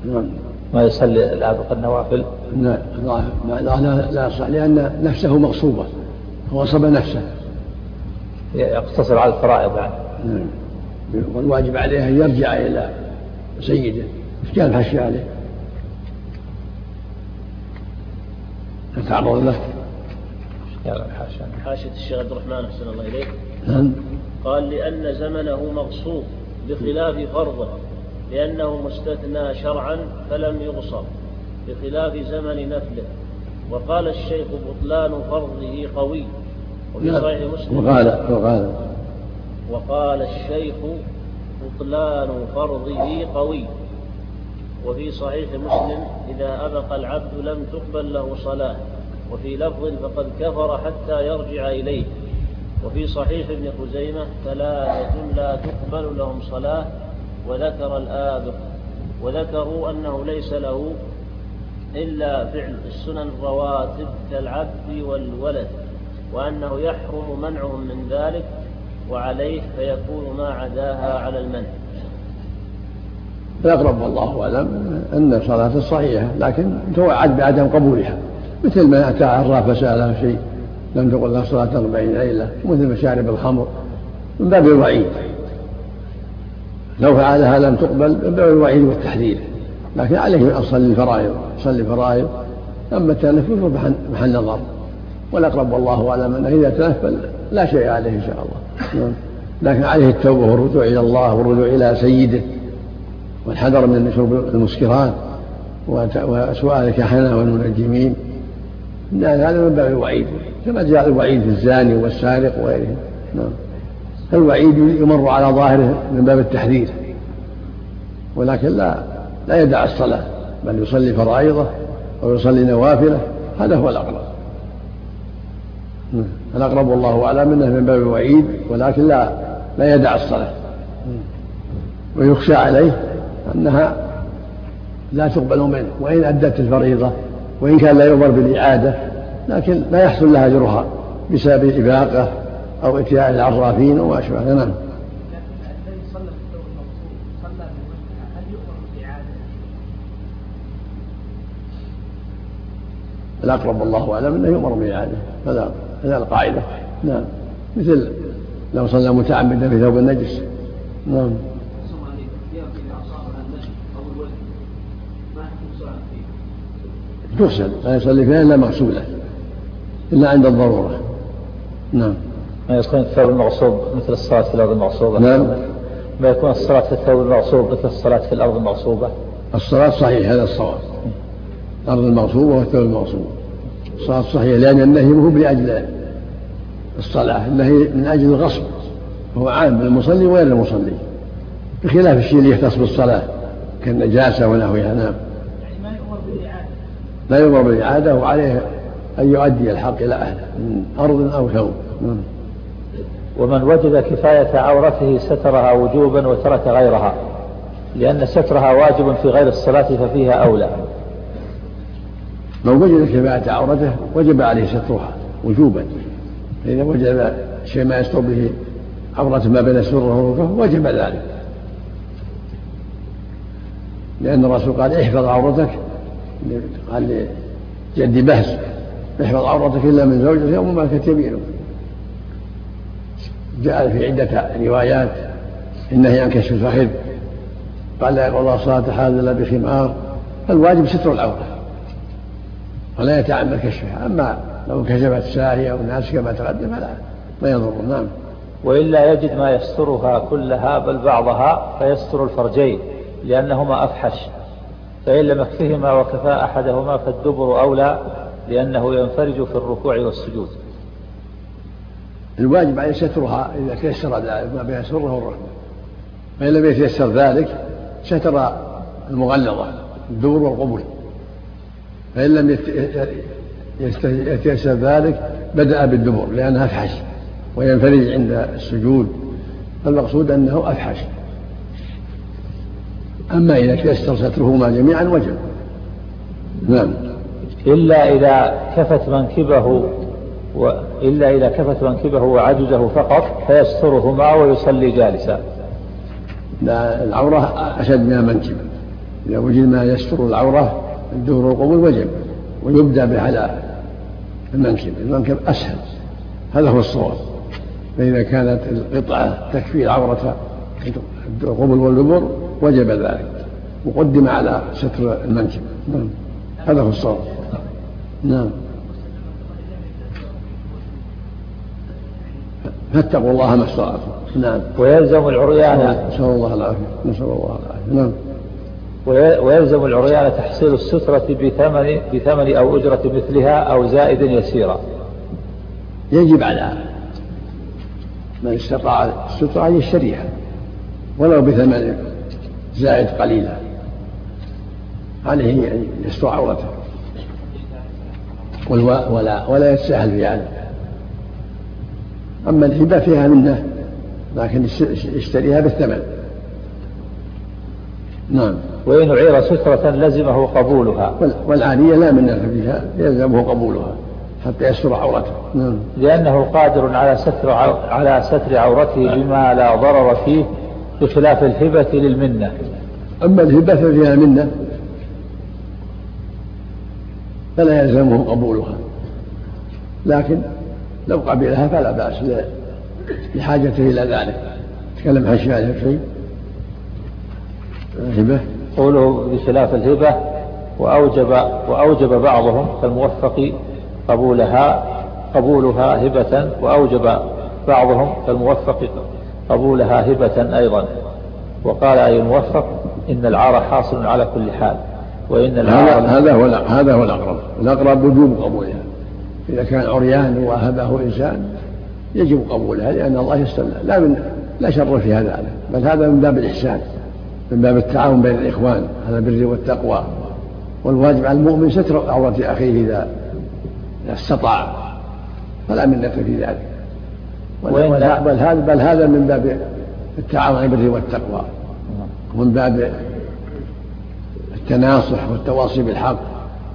نعم. ما يصلي الآبق النوافل؟ لا لا لا, لا يصح لأن نفسه مغصوبة. غصب نفسه. يقتصر على الفرائض يعني. نعم. والواجب عليه أن يرجع إلى سيده. إيش كان الحشي عليه؟ يتعرض له؟ حاشية الشيخ عبد الرحمن أحسن الله إليك. نعم قال لأن زمنه مغصوب بخلاف فرضه لأنه مستثنى شرعا فلم يغصب بخلاف زمن نفله. وقال الشيخ بطلان فرضه قوي وفي. صحيح مسلم. وقال وقال وقال الشيخ بطلان فرضه قوي. وفي صحيح مسلم إذا أبق العبد لم تقبل له صلاة. وفي لفظ فقد كفر حتى يرجع إليه. وفي صحيح ابن خزيمة ثلاثة لا تقبل لهم صلاة وذكر الآبق. وذكروا أنه ليس له إلا فعل. السنن الرواتب كالعبد والولد وأنه يحرم منعهم من ذلك. وعليه فيكون ما عداها على المنع. الأقرب والله أعلم أن صلاته صحيحة لكن توعد بعدم قبولها. مثل من أتى عراف فسأله شيء لم تقل له صلاة أربعين ليلة مثل مشارب الخمر من باب الوعيد. لو فعلها لم تقبل من باب الوعيد والتحذير لكن عليه أن يصلي الفرائض يصلي الفرائض. أما التنفل فمحل نظر. والأقرب والله أعلم أنه إذا تنفل لا شيء عليه إن شاء الله. لكن عليه التوبة والرجوع إلى الله والرجوع إلى سيده والحذر من شرب المسكرات وسؤال الكهنة والمنجمين هذا من باب الوعيد كما جاء الوعيد في الزاني والسارق وغيره نعم. يمر على ظاهره من باب التحذير ولكن لا لا يدع الصلاة بل يصلي فرائضه أو يصلي نوافله هذا هو الأقرب. نعم. الأقرب والله أعلم أنه من باب الوعيد ولكن لا لا يدع الصلاة. ويخشى عليه أنها لا تقبل منه وإن أدت الفريضة وإن كان لا يؤمر بالإعادة لكن لا يحصل لها أجرها بسبب إباقة أو إتياء العرافين وما أشبه. نعم. الأقرب والله أعلم أنه يؤمر بالإعادة. هذا هذا القاعدة. نعم. مثل لو صلى متعمدا في ثوب النجس. نعم. تغسل لا يصلي فيها إلا مغسولة. إلا عند الضرورة. نعم. ما يكون الثوب المغصوب مثل الصلاة في الأرض المغصوبة؟ نعم. ما يكون الصلاة في الثوب المغصوب مثل الصلاة في الأرض المغصوبة؟ الصلاة صحيح هذا الصواب. الأرض المغصوبة والثوب المغصوب. الصلاة صحيحة لأن النهي هو لأجل الصلاة النهي من أجل الغصب هو عام للمصلي وغير المصلي بخلاف الشيء اللي يختص بالصلاة كالنجاسة ونحوها نعم. لا يضر بالإعادة وعليه أن يؤدي الحق إلى أهله من أرض أو ثوب نعم. ومن وجد كفاية عورته سترها وجوبا وترك غيرها لأن سترها واجب في غير الصلاة ففيها أولى. من وجد كفاية عورته وجب عليه سترها وجوبا. فإذا وجد شيء ما يستر به عورة ما بين السرة والركبة وجب ذلك. لأن الرسول قال احفظ عورتك قال لجد بهز احفظ عورتك إلا من زوجك أو ملكت يمينك. جاء في عدة روايات النهي عن كشف الفخذ. قال لا يقضى صلاة حال إلا بخمار. فالواجب ستر العورة. ولا يتعمد كشفها. أما لو كشفت سارية أو ناس كما تقدم فلا لا يضر نعم. وإلا يجد ما يسترها كلها بل بعضها فيستر الفرجين لأنهما أفحش. فإن لم يكفهما وكفى أحدهما فالدبر أولى لأنه ينفرج في الركوع والسجود. الواجب عليه سترها إذا تيسر ذلك ما بين السرة والركبة فإن لم يتيسر ذلك ستر المغلظة الدبر والقبول. فإن لم يتيسر ذلك بدأ بالدبر لأنها أفحش وينفرج عند السجود. فالمقصود أنه أفحش. أما إذا تيسر سترهما جميعا وجب. نعم. إلا إذا كفت منكبه و... إلا إذا كفت منكبه وعجزه فقط فيسترهما ويصلي جالسا. لا العورة أشد من المنكب. إذا وجد ما يستر العورة الدهر والقبول وجب ويبدأ بهذا المنكب المنكب أسهل. هذا هو الصواب. فإذا كانت القطعة تكفي العورة القبل والدبر وجب ذلك. وقدم على ستر المنكب نعم. هذا هو الصواب. نعم. فاتقوا الله ما استطعتم. نعم. ويلزم العريان. نسأل الله العافية. نسأل الله العافية. نعم. ويلزم العريان تحصيل السترة بثمن بثمن أو أجرة مثلها أو زائد يسيرا. يجب على من استطاع السترة أن يشتريها ولو بثمن زائد قليلا. عليه أن يستر عورته. ولا ولا يتساهل في هذا أما الهبة فيها منه لكن يشتريها بالثمن. نعم. وإن أعير سترة لزمه قبولها. والعارية لا منة فيها يلزمه قبولها حتى يستر عورته. نعم. لأنه قادر على ستر على ستر عورته بما لا ضرر فيه بخلاف الهبة للمنة. أما الهبة ففيها منة فلا يلزمه قبولها. لكن لو قبلها فلا بأس لحاجته إلى ذلك. تكلم عن شيء؟ الهبة؟ قوله بخلاف الهبة وأوجب وأوجب بعضهم كالموفق قبولها قبولها هبة وأوجب بعضهم كالموفق قبولها هبة أيضا. وقال أي الموفق؟ إن العار حاصل على كل حال. وإن العار هذا هو هذا هو الأقرب. الأقرب وجوب قبولها. إذا كان عريان وهبه إنسان يجب قبولها لأن الله يستنى لا من لا شر في هذا. بل هذا من باب الإحسان. من باب التعاون بين الإخوان على البر والتقوى. والواجب على المؤمن ستر عورة أخيه إذا استطاع فلا منة في ذلك. بل هذا بل هذا من باب التعاون على البر والتقوى. ومن باب التناصح والتواصي بالحق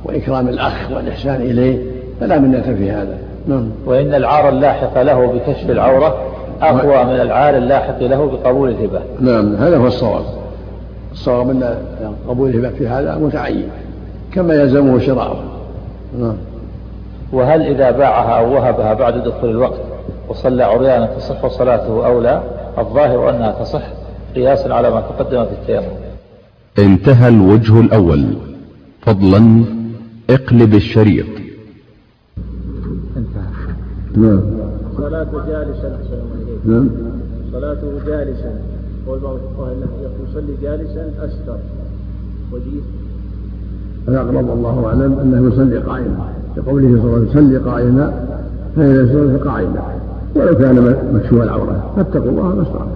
وإكرام الأخ والإحسان إليه فلا منة في هذا. نعم. وإن العار اللاحق له بكشف العورة أقوى من العار اللاحق له بقبول الهبة. نعم هذا هو الصواب. الصواب أن قبول الهبة في هذا متعين كما يلزمه شراؤه نعم. وهل إذا باعها أو وهبها بعد دخول الوقت وصلى عريانا تصح صلاته أو لا الظاهر أنها تصح قياسا على ما تقدم في التيمم. انتهى الوجه الأول. فضلا اقلب الشريط. انتهى. نعم. صلاة جالسا. نعم. صلاته جالسا. قول بعض الفقهاء انه يصلي جالسا أستر. وجيه الأقرب الله أعلم أنه يصلي قائما. لقوله صلى الله عليه وسلم صلي قائما فإذا يصلي قائما ولو كان مكشوف العورة فاتقوا الله ما استطعتم.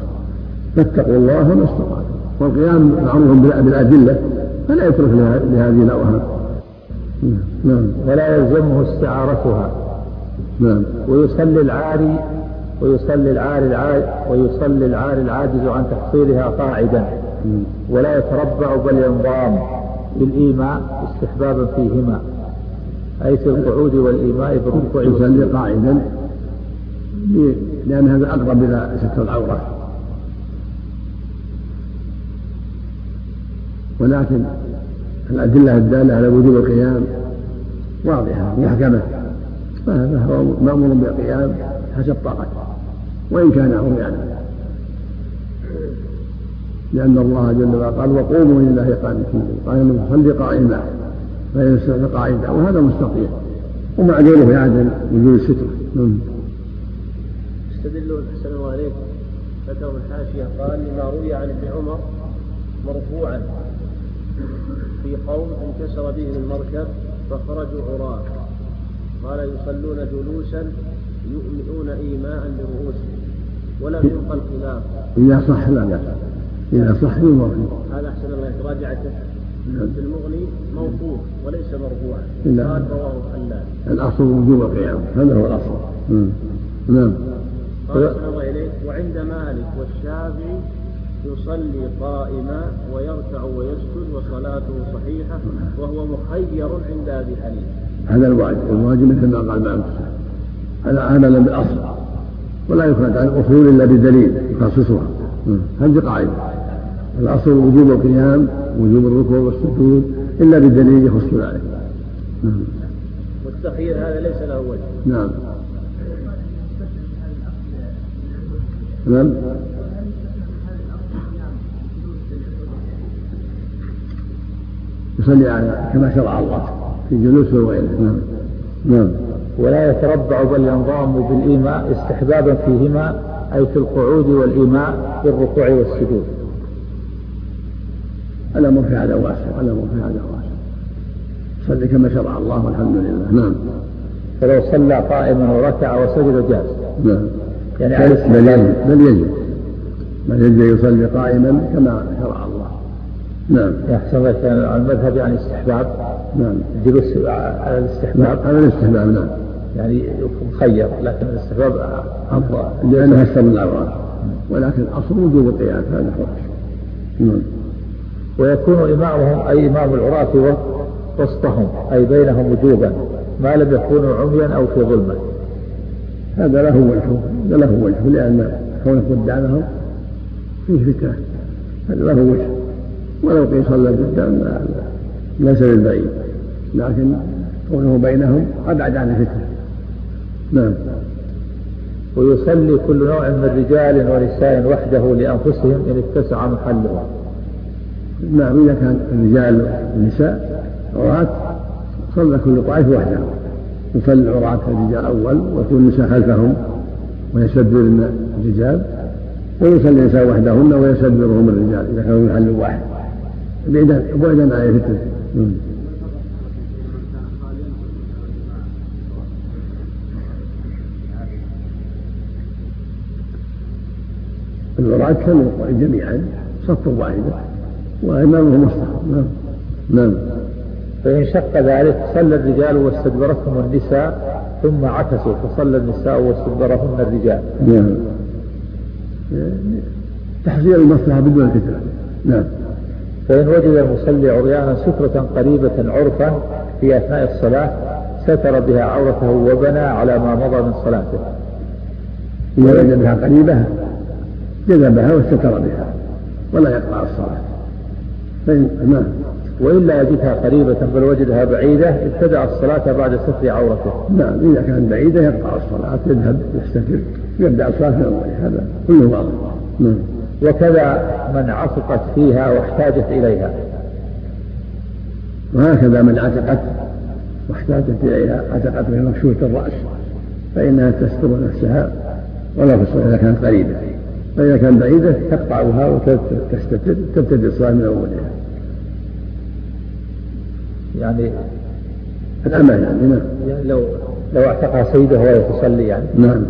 فاتقوا الله ما استطعتم. والقيام معروف بالأدلة فلا يترك لهذه الأوهام. نعم. ولا يلزمه استعارتها. نعم. ويصلي العاري ويصلي العاري العاجز ويصلي العاري العاجز عن تحصيلها قاعدا. ولا يتربع بل ينضام بالإيماء استحبابا فيهما. أي في القعود والإيماء بالركوع يصلي قاعدا لأن هذا أقرب إلى ستر العورة. ولكن الأدلة الدالة على وجوب القيام واضحة محكمة. فهو مأمور بالقيام حسب طاقته. وإن كان عريانا لأن الله جل وعلا قال وقوموا لله قانتين. قال من صلي قائما. فإن قائدا وهذا مستطيع. ومعذور في عدم وجود الستر. نعم. يستدلون أحسن الله عليكم ذكر الحاشية قال لما روي عن ابن عمر مرفوعا في قوم انكسر بهم المركب فخرجوا عراة قال يصلون جلوسا يؤمنون إيماء برؤوسهم ولم ينقل خلاف إذا صح لا بأس إذا صح يمر هذا أحسن الله راجعته نعم. في المغني موقوف وليس مرفوعا. قال رواه حلال الأصل وجوب القيام هذا هو الأصل. نعم. قال أحسن الله إليك وعند مالك والشافعي يصلي قائما ويركع ويسجد وصلاته صحيحة وهو مخير عند أبي حنيفة. هذا الواجب. الواجب مثل ما قال مالك عملا بالأصل. ولا يخرج عن الاصول إلا بدليل يخصصها. هذه قاعدة. الأصل وجوب القيام وجوب الركوع والسجود إلا بدليل يخص ذلك. والتخيير هذا ليس له وجه. نعم. نعم. يصلي على كما شرع الله في جلوس وغيره. نعم. نعم. ولا يتربع بل ينضام بالإيماء استحبابا فيهما أي في القعود والإيماء بالركوع والسجود. الأمر في هذا واسع الأمر في هذا واسع. صلي كما شرع الله والحمد لله. نعم. فلو صلى قائما وركع وسجد جاز. نعم. يعني على بل يجب بل يجب. بل يجب يصلي قائما كما شرع الله. نعم. يحسن المذهب يعني استحباب. نعم. الجلوس على الاستحباب. على الاستحباب نعم. يعني مخير لكن الاستحباب أفضل. لأنها سبب الاوراق ولكن الاصل وجوب القيام هذا هو نعم. ويكون إمامهم أي إمام العراة وسطهم أي بينهم وجوبا ما لم يكونوا عميا أو في ظلمة. هذا له وجهه هذا له وجهه لأن كونه قدامهم فيه فتنة. هذا له وجه. ولو قيل صلى قدام ليس بالبعيد لكن كونه بينهم أبعد عن الفتنة نعم. ويصلي كل نوع من رجال ونساء وحده لأنفسهم إن اتسع محلهم نعم إذا كان الرجال والنساء عراة صلى كل طائف وحده. يصلي العراة الرجال أول ويكون النساء خلفهم ويستدبر الرجال ويصلي النساء وحدهن ويستدبرهم الرجال إذا كانوا محل واحد. بعيدا بعيدا عن الفتنة العراة كانوا جميعا صف واحدة وإمامه مصطفى نعم. نعم. فإن شق ذلك صلى الرجال واستدبرتهم النساء ثم عكسوا فصلى النساء واستدبرهن الرجال. نعم. تحصيل المصلحة بدون فتنة نعم. فإن وجد المصلي عريانا سترة قريبة عرفا في أثناء الصلاة ستر بها عورته وبنى على ما مضى من صلاته. إذا وجدها قريبة جذبها واستتر بها ولا يقطع الصلاة. فإن نعم وإلا يجدها قريبة بل وجدها بعيدة ابتدأ الصلاة بعد ستر عورته. نعم إذا كانت بعيدة يقطع الصلاة يذهب يستتر يبدأ الصلاة من أولها هذا كله واضح. نعم. وكذا من عتقت فيها واحتاجت إليها. وهكذا من عتقت واحتاجت إليها عتقت بها مكشوفة الرأس فإنها تستر نفسها ولا في الصلاة إذا كانت قريبة فإذا كانت بعيدة تقطعها وتستتر تبتدئ الصلاة من أولها. يعني الأمان يعني نعم. يعني لو لو اعتقها سيدة وهي تصلي يعني. نعم.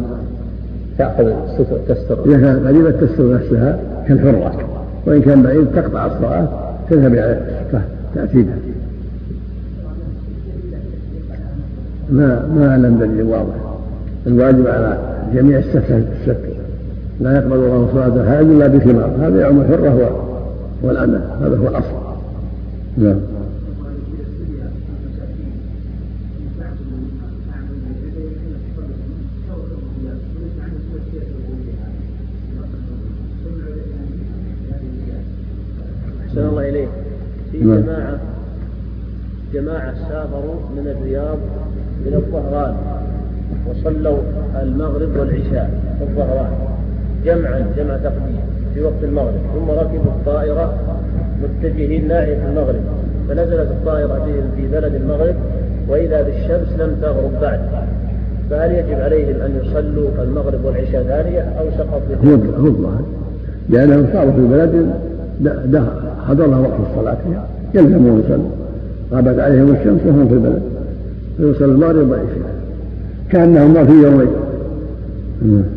تأخذ الستر تستر. إذا كانت قريبة تستر نفسها كالحرة. وإن كان بعيد تقطع الصلاة تذهب إلى تأتي ما ما أعلم دليل واضح. الواجب على جميع الستر الستر لا يقبل الله صلاة حاج إلا بثمار هذا يوم الحرة والأمة. هذا هو الأصل. نعم. الظهران وصلوا المغرب والعشاء في الظهران جمعا جمع تقديم في وقت المغرب. ثم ركبوا الطائرة متجهين ناحية المغرب. فنزلت الطائرة في بلد المغرب وإذا بالشمس لم تغرب بعد. فهل يجب عليهم أن يصلوا المغرب والعشاء ثانية أو سقط هو الظاهر لأنهم صاروا في بلد حضرها وقت الصلاة فيها. يلزمون يصلوا. غابت عليهم الشمس وهم في البلد. فيصلوا المغرب والعشاء كأنهم ما في يومين.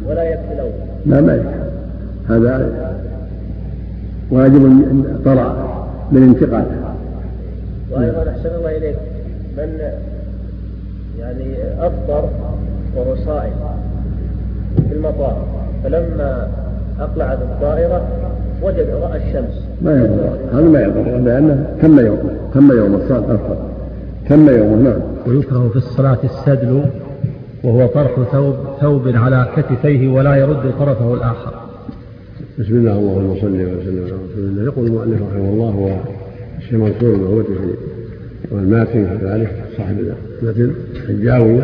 ولا يكفي الأول لا ما يكفي. هذا واجب طلع بالانتقال وأيضا أحسن الله إليك. من يعني أفطر وهو صائم في المطار فلما أقلعت الطائرة وجد رأى الشمس. ما يضر هذا ما يضر لأنه تم يومه تم يوم الصلاة أفضل. تم يومه نعم. ويكره في الصلاة السدل وهو طرح ثوب ثوب على كتفيه ولا يرد طرفه الآخر. بسم الله اللهم صل وسلم على رسول الله. يقول المؤلف رحمه الله هو الشيخ منصور في والماتن كذلك صاحب المتن الجاوي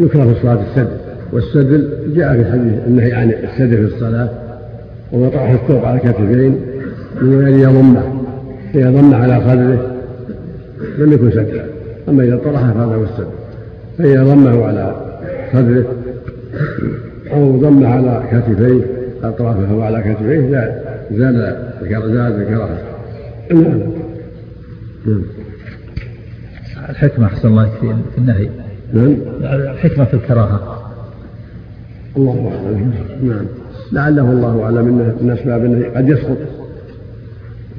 يكره في الصلاة السدل. والسدل جاء في الحديث النهي عن السدل في الصلاة. وهو طرح الثوب على كتفين من غير يضمه. ضم على صدره لم يكن سدلا. أما إذا طرحه فهذا هو السدل فإذا ضمة على صدره أو ضم على كتفيه أو طرفه على كتفيه زاد زاد زاد الكراهة نعم. نعم. الحكمة أحسن الله في في النهي. نعم. الحكمة في الكراهة. الله أعلم. نعم. لعله الله أعلم أنه من أسباب أنه قد يسقط.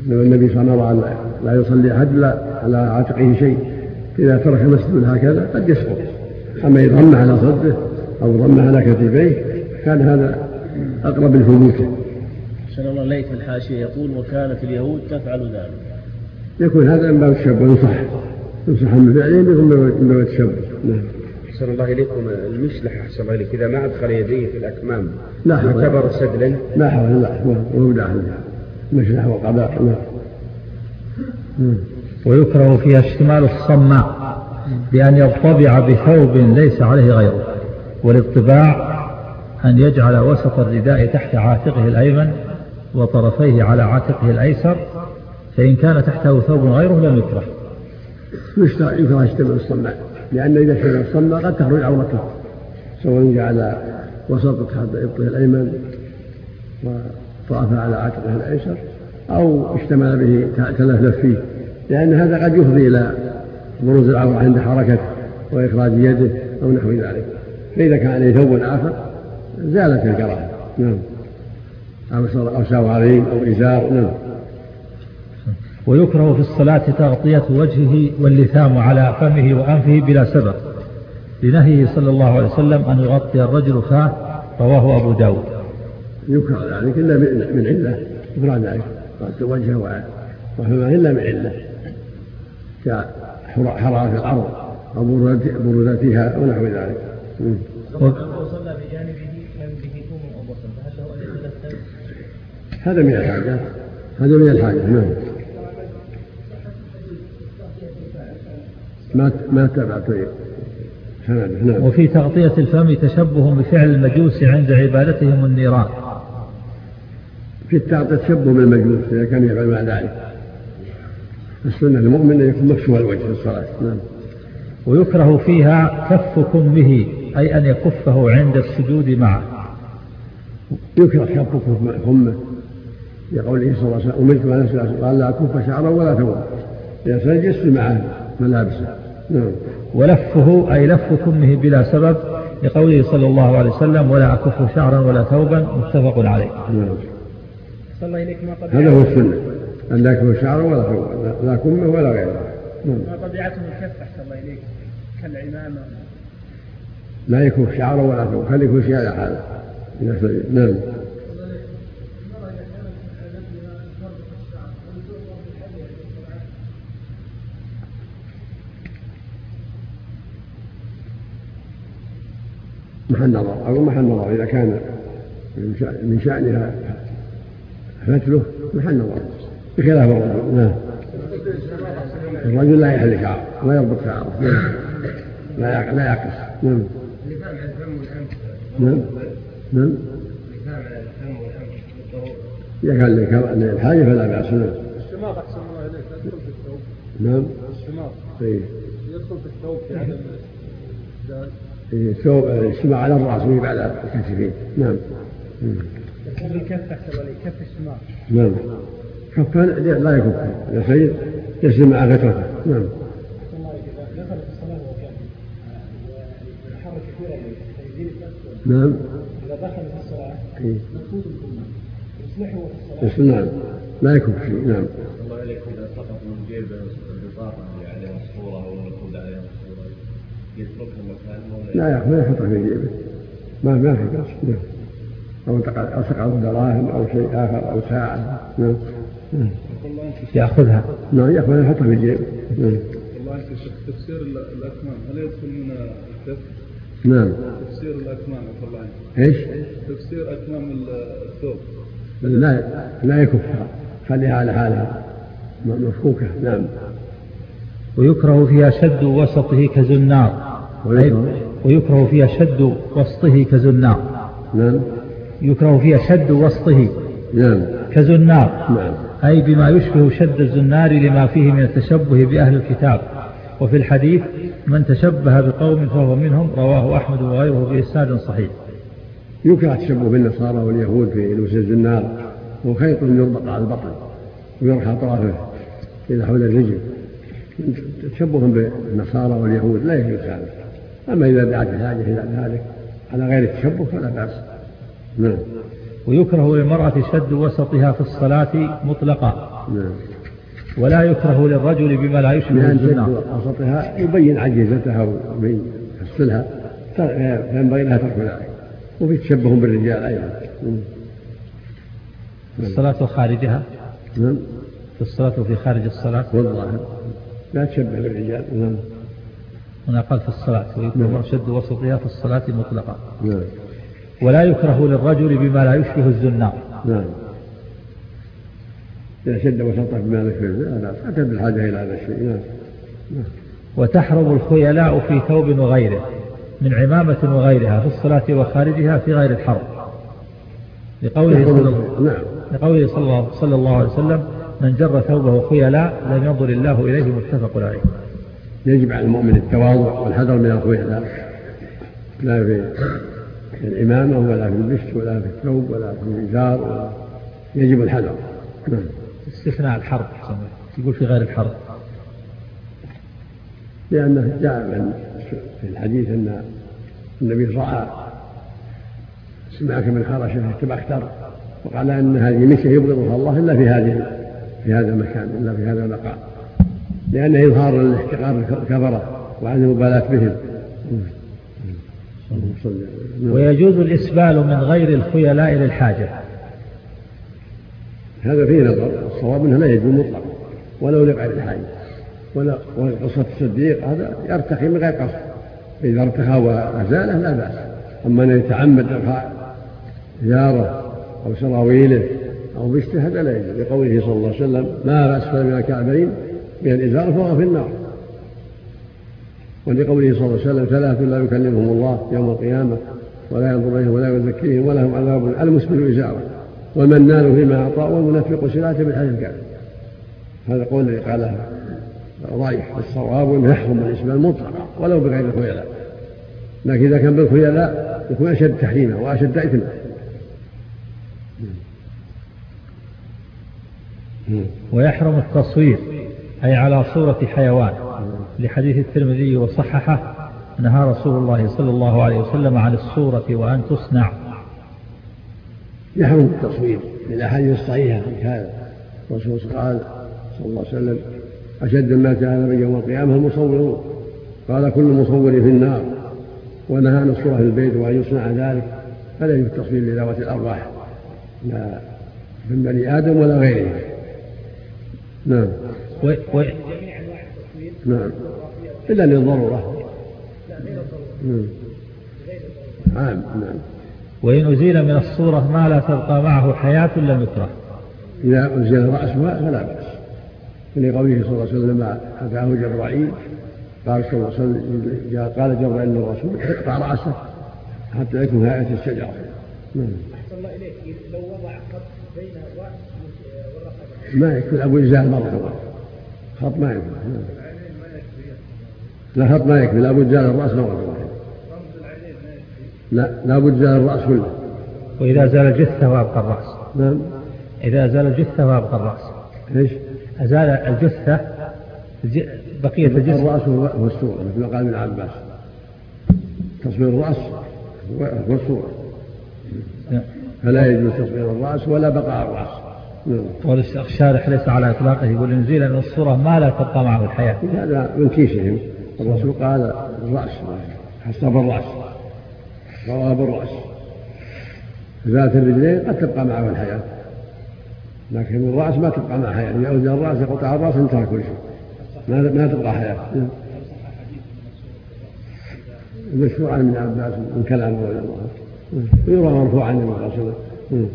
النبي صلى الله عليه وسلم لا يصلي أحد لا على عاتقه شيء. إذا ترك مسجد هكذا قد يسقط. أما إذا ضم على صدره أو ضم على كتفيه كان هذا أقرب لثبوته أحسن الله إليك الحاشية. يقول وكانت اليهود تفعل ذلك. يكون هذا من باب التشبه ينصح ينصح من فعلهم يكون من باب التشبه نعم. أحسن الله إليكم المشلح أحسن الله إليك. إذا ما أدخل يديه في الأكمام لا حول يعتبر سدلا لا حول لا وهو داخل مشلح وقضاء. نعم. ويكره فيها اشتمال الصماء بأن يطبع بثوب ليس عليه غيره والاطباع أن يجعل وسط الرداء تحت عاتقه الأيمن وطرفيه على عاتقه الأيسر فإن كان تحته ثوب غيره لم يكره. يكره يشتمل الصماء لأن إذا اشتمل الصماء قد تخرج عورته سواء جعل وسط إبطه الأيمن وطرفه على عاتقه الأيسر أو اشتمل به تلفلف فيه. لأن هذا قد يفضي إلى بروز العورة عند حركته وإخراج يده أو نحو ذلك. فإذا كان عليه ثوب آخر زالت الكراهة. نعم. أو أو ساوارين أو إزار. نعم. ويكره في الصلاة تغطية وجهه واللثام على فمه وأنفه بلا سبب. لنهيه صلى الله عليه وسلم أن يغطي الرجل فاه رواه أبو داود. يكره ذلك إلا من علة يكره ذلك. غطي وجهه وفمه إلا من علة كحرارة الأرض أو برودتها ونحو ذلك وصلى بجانبه كان به ثوم بصل فهل له يتغسل؟ هذا من الحاجة. هذا من الحاجة نعم. ما ما تبعت نعم. وفي تغطية الفم تشبه بفعل المجوس عند عبادتهم النيران. في التغطية تشبه بالمجوس إذا كان يفعل مع ذلك. السنة المؤمن أن يكون مكشوف الوجه. في الصلاة. نعم. ويكره فيها كف كمه أي أن يكفه عند السجود معه. يكره كف كمه لقوله صلى الله عليه وسلم أمرت على نفسي قال لا أكف شعرا ولا ثوبا إذا يسفي معه ملابسه. نعم. ولفه أي لف كمه بلا سبب لقوله صلى الله عليه وسلم ولا أكف شعرا ولا ثوبا متفق عليه. نعم. صلى الله إليك ما قد هذا هو السنة. أن لا يكف شعرا ولا ثوبا لا كمه ولا غيره. نعم. طبيعته الكف أحسن الله إليك. كالعمامة. لا يكف شعره ولا ثوب خلي كل شيء على حاله. سجد. نعم. محل نظر أقول محل نظر إذا كان من شأنها فتله محل نظر. بخلاف الرجل. نعم. الرجل لا يحل شعره لا يربط شعره. نعم. لا لا يعكس. نعم. نعم. نعم. إذا كان لك- للحاجة فلا بأس. نعم. الشماغ أحسن الله إليك يدخل في الثوب نعم. الشماغ إيه. يدخل في الثوب في عدم الثوب السماع على الرأس ويجب على الكتفين. نعم. الكف أحسن عليك كف الشماغ نعم. كفان لا يكف إذا سجد يسلم مع غترته نعم. إذا نعم. إذا دخل في الصلاة يصلحه في الصلاة نعم. لا يكف شيء. نعم. الله عليكم إذا سقط من جيب البطاقه اللي عليها الصورة أو المكتوب عليها الصورة يتركها مكان ولا لا ما يحطها في جيبه. ما ما في بأس نعم. أو تقع- أو سقط دراهم أو شيء آخر أو ساعة. نعم. يأخذها. نعم يأخذ يحطها في شيخ تفسير ال- الأكمام هل يدخل من الكف؟ نعم. تفسير الأكمام الله إيش؟ تفسير أكمام الثوب لا لا يكفها خليها على حالها. مفكوكة نعم. ويكره فيها شد وسطه كزنار. ويكره. ويكره فيها شد وسطه كزنار. نعم. يكره فيها شد وسطه نعم. كزنار. نعم. أي بما يشبه شد الزنار لما فيه من التشبه بأهل الكتاب. وفي الحديث من تشبه بقوم فهو منهم رواه أحمد وغيره بإسناد صحيح. يكره التشبه بالنصارى واليهود في لبس الزنار هو خيط يربط على البطن ويرخى اطرافه إلى حول الرجل. تشبه بالنصارى واليهود لا يجوز هذا. أما إذا دعت الحاجة إلى ذلك على غير التشبه فلا بأس. نعم. ويكره للمرأة شد وسطها في الصلاة مطلقا. نعم. ولا يكره للرجل بما لا يشبه شد وسطها يبين عجيزتها ويبين يحصلها فينبغي لها ترك ذلك وفي تشبه بالرجال أيضا. نعم. في الصلاة وخارجها؟ نعم. في الصلاة وفي خارج الصلاة؟ والظاهر لا تشبه بالرجال. نعم. هنا قال في الصلاة. ويكره شد وسطها في الصلاة مطلقا. نعم. ولا يكره للرجل بما لا يشبه الزنار نعم. إذا شد وسطه بما لا بأس أتى بالحاجة إلى هذا الشيء. نعم. نعم. وتحرم الخيلاء في ثوب وغيره من عمامة وغيرها في الصلاة وخارجها في غير الحرب لقوله صلى الله نعم. لقوله صلى الله, صلى الله عليه وسلم من جر ثوبه خيلاء لم ينظر الله إليه متفق عليه. يجب على المؤمن التواضع والحذر من الخيلاء. لا في الإمامة ولا في البشت ولا في الثوب ولا في الإزار ولا يجب الحذر. نعم. استثناء الحرب يقول في غير الحرب. لأنه جاء في الحديث أن النبي رأى سمعك من خرشة تبختر وقال أن هذه مشية يبغضها الله إلا في هذه في هذا المكان إلا في هذا المقام. لأنه إظهار الاحتقار الكفرة وعدم المبالاة بهم اللهم صل على- نعم. ويجوز الإسبال من غير الخيلاء للحاجة هذا فيه نظر. الصواب أنه لا يجوز مطلقا ولو لغير الحاجة ولا وقصة الصديق هذا يرتقي من غير قصد. إذا ارتقى وأزاله لا بأس. أما أن يتعمد إرخاء إزاره أو سراويله أو بشته هذا لا يجوز. لقوله صلى الله عليه وسلم ما أسفل من الكعبين من الإزار فهو في النار. ولقوله صلى الله عليه وسلم ثلاث لا يكلمهم الله يوم القيامة ولا ينظر إليهم ولا يزكيهم ولهم عذاب المسبل إزارة والمنان فيما أعطى والمنفق سلاته بالحديث الكافر هذا قول الذي قاله رايح الصواب انه يحرم الاسبال مطلقا ولو بغير الخيلاء. لكن إذا كان بالخيلاء يكون أشد تحريما وأشد اثما ويحرم التصوير أي على صورة حيوان. لحديث الترمذي وصححه نهى رسول الله صلى الله عليه وسلم عن الصورة وأن تصنع. يحرم التصوير للأحاديث الصحيحة في هذا. الرسول قال صلى الله عليه وسلم أشد الناس عذابا يوم القيامة المصورون. قال كل مصور في النار. ونهى عن الصورة في البيت وأن يصنع ذلك. فلا يجوز التصوير لذوات الأرواح. لا من بني آدم ولا غيرهم. نعم. نعم. إلا للضرورة. نعم. نعم. وإن أزيل من الصورة ما لا تبقى معه حياة لم يكره إذا أزيل رأسها فلا بأس. لقوله صلى الله عليه وسلم أتاه جبرائيل قال صلى الله عليه وسلم قال جبرائيل للرسول اقطع رأسه حتى يكون هيئة الشجرة. نعم. أحسن الله إليك لو وضع خط بين الرأس والرقبة ما يكفي أبو إزال مرة. خط ما يكفي نعم. لا خط ما يكفي لابد زال الرأس مرة واحدة لا لابد زال الرأس كله. وإذا زال الجثة وأبقى الرأس. نعم. إذا زال الجثة وأبقى الرأس. إيش؟ أزال الجثة بقية الجسم الرأس هو الصورة مثل ما قال ابن عباس. تصوير الرأس هو الصورة. فلا يجوز تصوير الرأس ولا بقاء الرأس. نعم. والشارح ليس على إطلاقه يقول إن زيل من الصورة ما لا تبقى معه الحياة. هذا من كيسهم. الرسول قال الرأس حسب الرأس رواب الرأس. ذات الرجلين قد تبقى معه الحياة لكن الرأس ما تبقى معه حياة. إذا أوزن الرأس قطع الرأس انتهى كل شيء. ما ما تبقى حياة. المشهور عن ابن عباس من كلامه رضي الله عنه. ويروى مرفوعا عن نعم.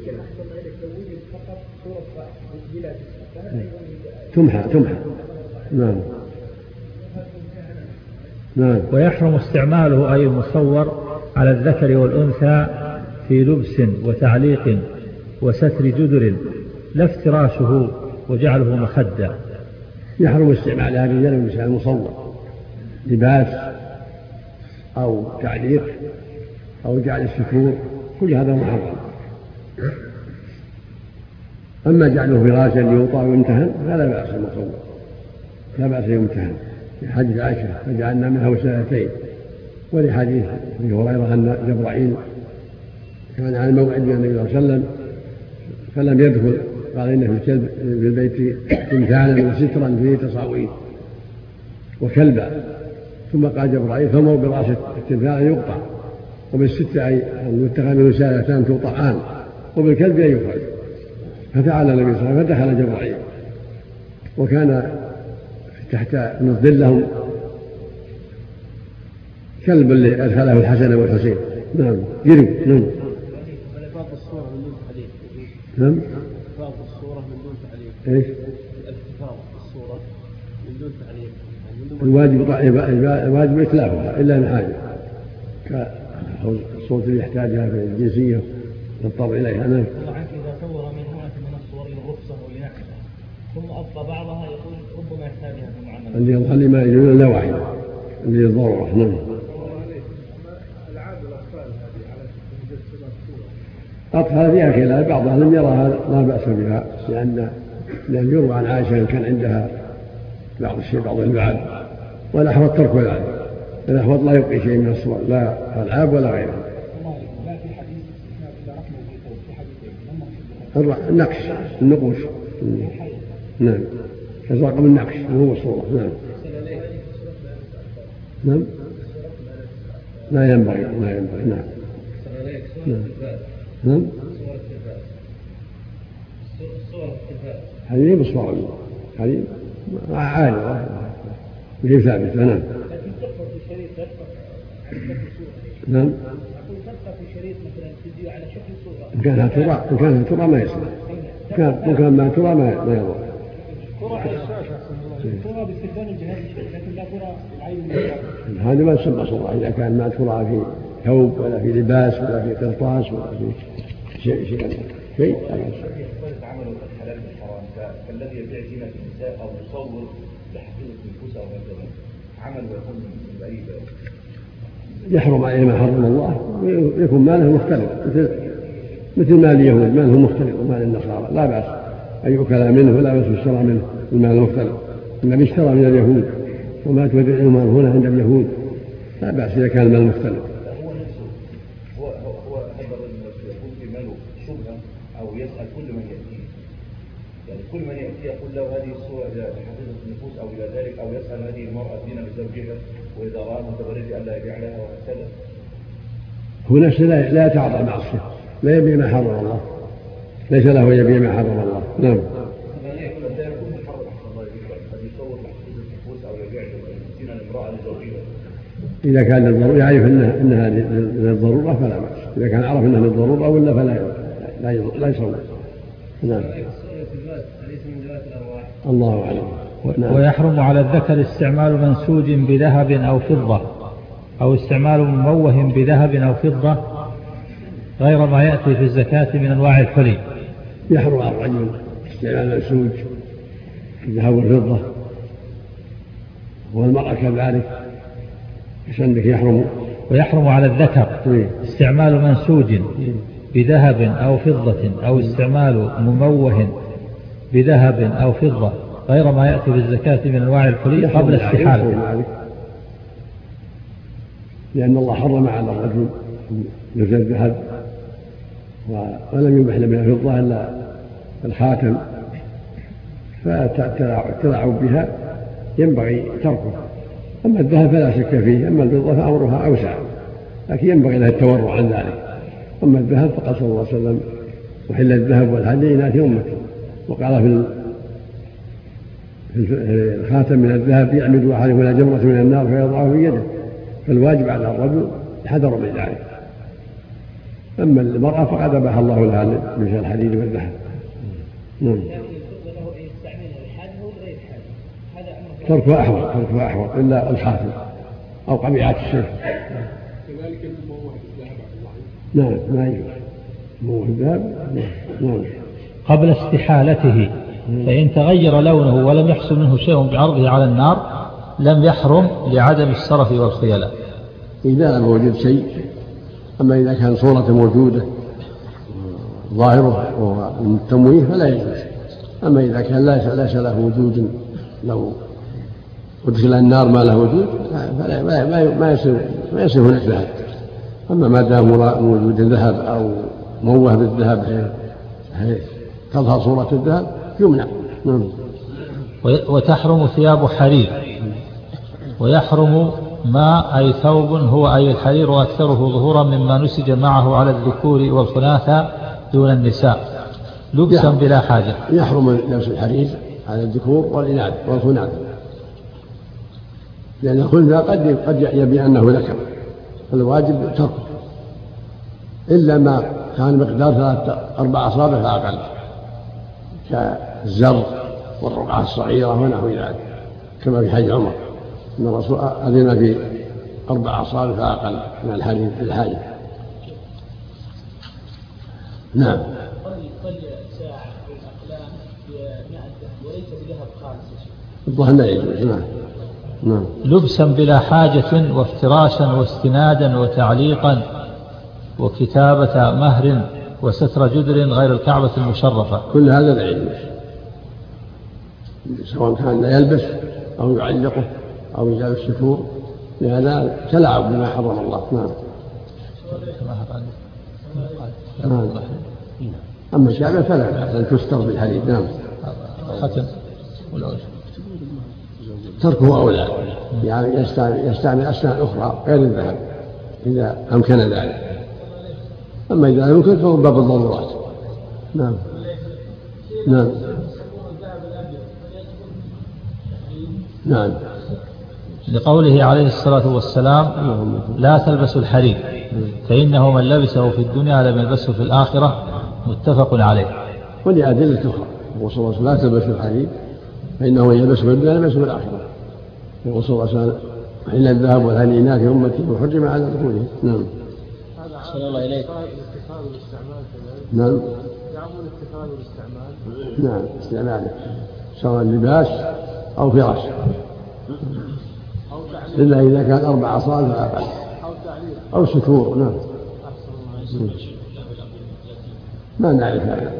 تمحى تمحى. نعم. نعم. ويحرم استعماله أي المصور على الذكر والأنثى في لبس وتعليق وستر جدر لا افتراشه وجعله مخدة. يحرم استعمالها الرجال والنساء المصور لباس أو تعليق أو جعل السكور كل هذا محرم. أما جعله فراشا ليوطى ويمتهن فلا بأس المصور لا بأس يمتهن في حديث عائشة فجعلنا منها وسادتين ولحديث أبي هريرة أن جبرائيل كان على موعد من النبي صلى الله عليه وسلم فلم يدخل قال إن في الكلب في البيت تمثالا وسترا فيه تصاوير وكلبا. ثم قال جبرائيل فمر برأس التمثال أن يقطع وبالست أي يتخذ منه سالتان تقطعان وبالكلب أن يخرج. ففعل النبي صلى الله عليه وسلم فدخل جبرائيل وكان تحت الظل لهم. كلب اللي أدخله الحسن والحسين. نعم. جري. نعم. بعض الصورة من دون تعليق نعم. بعض الصورة من دون تعليق إيش؟ الالتفاظ الصورة من دون تعليق الواجب الواجب إتلافها إلا من حاجة. كالصوت اللي يحتاجها في الجنسية يضطر إليها. نعم. الله عنك إذا صور من هناك من الصور للرخصة ولنحوها ثم أبقى بعضها يقول ربما يحتاجها في المعاملة اللي اللي ما يجوز إلا واحدة اللي للضرورة نعم أطفال فيها خلاف بعضها لم يرى هذا لا بأس بها لأن لأن يروى عن عائشة أن كان عندها بعض الشيء بعض اللعب والأحوط ترك اللعب الأحوط لا يبقي شيء من الصور لا ألعاب ولا غيرها النقش النقوش. نعم. رقم النقش وهو الصورة نعم. نعم. لا ينبغي لا ينبغي. نعم. نعم. نعم هذه بصور هذه عالية وهي ثابتة نعم. نعم. أقول تبقى إن كانها ترى ما يصلح. إن كان ما ترى ما يضر. كرة على الشاشة كرة باستخدام الجهاز لكن لا كرة المجردة هذا ما تسمى صورة إذا كان ما ترى في ثوب ولا في لباس ولا في قرطاس ولا في شيء شيء شيء. بأس. يختلف عمله الحلال والحرام كالذي يبيع زينة النساء أو يصور لحقيقة نفوسه أو هكذا عمل ويكون بعيد يحرم عليه ما حرم الله ويكون ماله مختلف مثل مثل مال اليهود ماله مختلف ومال النصارى لا بأس. أن يؤكل منه ولا بأس يشترى منه المال المختلف النبي اشترى من اليهود وما تودع المال هنا عند اليهود لا بأس إذا كان المال مختلف. هو هو يكون في ماله شبهة أو يسأل كل من يأتيه يعني كل من يأتيه يقول له هذه الصورة إلى حقيقة النفوس أو إلى ذلك أو يسأل هذه المرأة دين بزوجها وإذا رآها متبرجة ألا يبيع لها وهكذا هو نفسه لا يتعاطى المعصية لا يبيع ما حرم الله. ليس له يبيع ما حرم الله. نعم. إذا كان للضرورة يعرف أنها أنها للضرورة فلا بأس، إذا كان عرف أنها للضرورة ولا فلا لا لا يصوم. نعم. الله أعلم. نعم. ويحرم على الذكر استعمال منسوج بذهب أو فضة أو استعمال مموه بذهب أو فضة غير ما يأتي في الزكاة من أنواع الحلي يحرم على الرجل استعمال منسوج الذهب والفضة والمرأة كذلك عندك يحرم. ويحرم على الذكر. استعمال منسوج بذهب أو فضة أو استعمال مموه بذهب أو فضة غير ما يأتي بالزكاة من أنواع الحلي قبل استحالة. لأن الله حرم على الرجل نزل الذهب ولم يبح من الفضة إلا الخاتم. فالتلاعب بها ينبغي تركه. أما الذهب فلا شك فيه أما الفضة فأمرها أوسع لكن ينبغي لها التورع عن ذلك. أما الذهب فقال صلى الله عليه وسلم وحل الذهب والحديد إناث أمتي. وقال في الخاتم من الذهب يعمد أحدهم إلى جمرة من النار فيضعه في يده. فالواجب على الرجل الحذر من ذلك. أما المرأة فقد أباح الله لها مثل الحديد والذهب. نعم. تركها أحوط تركها أحوط إلا الخاتم أو قبيعات السيف كذلك المموه بالذهب نعم ما يجوز. مموه بالذهب نعم. قبل استحالته فإن تغير لونه ولم يحصل منه شيء بعرضه على النار لم يحرم لعدم السرف والخيلاء. إذا لم يوجد شيء أما إذا كان صورة موجودة ظاهرة هو التمويه فلا يجوز. أما إذا كان ليس له وجود لو ودخل النار ما له وجود فلا ما ما يصير ما يصير هناك ذهب. أما ما دام موجود الذهب أو موه بالذهب تظهر صورة الذهب يمنع. نعم. وتحرم ثياب حرير. ويحرم ما أي ثوب هو أي الحرير وأكثره ظهورا مما نسج معه على الذكور والخناثى دون النساء. لبسا بلا حاجة. يحرم لبس الحرير. على الذكور والإناث والخناث. لأن الخلفة قد قد يبي أنه ذكر فالواجب تركه إلا ما كان مقدار ثلاثة أربع أصابع فأقل كالزر والرقعة الصغيرة ونحو ذلك كما في حج عمر. أن الرسول أذن في أربع أصابع فأقل من الحديث الحاجة نعم ساعة أو الأقلام وليس بذهب خالص الظهر لا يجوز. نعم. نعم. لبسا بلا حاجة وافتراشا واستنادا وتعليقا وكتابة مهر وستر جدر غير الكعبة المشرفة. كل هذا لا يجوز. سواء كان لا يلبس أو يعلقه أو يجعل الستور لهذا تلاعب بما حرم الله. نعم. نعم. أما الشعبة فلا بأس أن تستر بالحديد نعم ختم تركه أولى. يعني يستعمل أسنان أخرى غير الذهب إذا أمكن ذلك. أما إذا لم يمكن فهو باب الضرورات. نعم. نعم. نعم. لقوله عليه الصلاة والسلام لا تلبسوا الحرير فإنه من لبسه في الدنيا لم يلبسه في الآخرة متفق عليه. ولأدلة أخرى وصلى لا تلبسوا الحرير فإنه من يلبسه في الدنيا لم يلبسه في الآخرة. يقول صلى الله عليه وسلم حين الذهب والهنينات في أمتي وحرم على دخوله نعم. صلى الله إليك. نعم. يعمل والاستعمال نعم. استعماله. سواء لباس أو فراش. إلا إذا كان أربع أصابع. فأقل أو ستور نعم. ما نعرف هذا.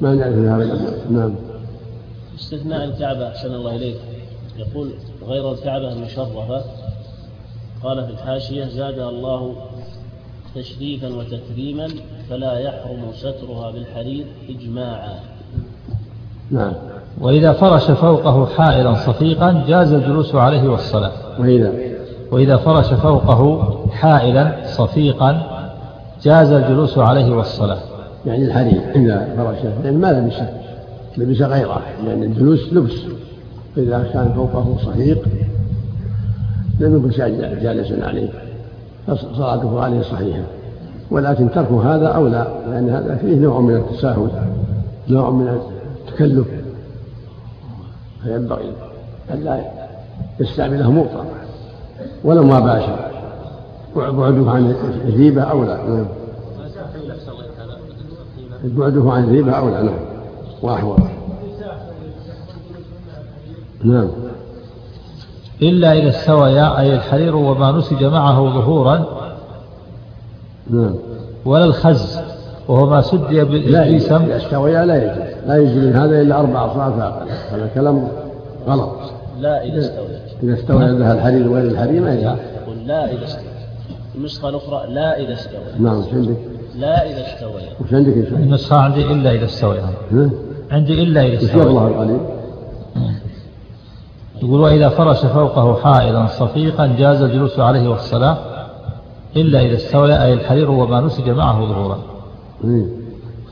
ما نعرف هذا. نعم. استثناء الكعبة. أحسن الله إليك. يقول غير الكعبة المشرفة قال في الحاشية زادها الله تشريفا وتكريما فلا يحرم سترها بالحرير إجماعا. نعم. وإذا فرش فوقه حائلا صفيقا جاز الجلوس عليه والصلاة. وإذا؟ وإذا فرش فوقه حائلا صفيقا جاز الجلوس عليه والصلاة. يعني الحرير إذا فرشه لأن ما لبسه لبس غيره لأن الجلوس لبس. فإذا كان فوقه صفيق لم يكن جالسا عليه فصلاته عليه صحيحة. ولكن ترك هذا أولى لأن هذا فيه نوع من التساهل نوع من التكلف. فينبغي ألا يستعمله مطلقا ولو ما باشر. بعده عن الريبة أولى نعم. بعده عن الريبة أولى نعم. وأحوط نعم. إلا إذا استويا أي الحرير وما نسج معه ظهورا. نعم. ولا الخز وهو ما سدي بالإبريسم إذا استويا لا يجوز. لا يجوز. من هذا إلا أربع أصناف. هذا كلام غلط. لا إذا استوى إذا استوى ذا الحرير وغير الحرير ما يجوز. يقول لا إذا استوى النسخة الأخرى لا إذا استوى نعم. وش عندك؟ لا إذا استوى وش عندك يا شيخ؟ النسخة عندي إلا إذا استوى؟ عندي إلا إذا وش استوى يظهر القليل؟ يقول وإذا فرش فوقه حائلا صفيقا جاز الجلوس عليه والصلاة إلا إذا استوى أي الحرير وما نسج معه ظهورا.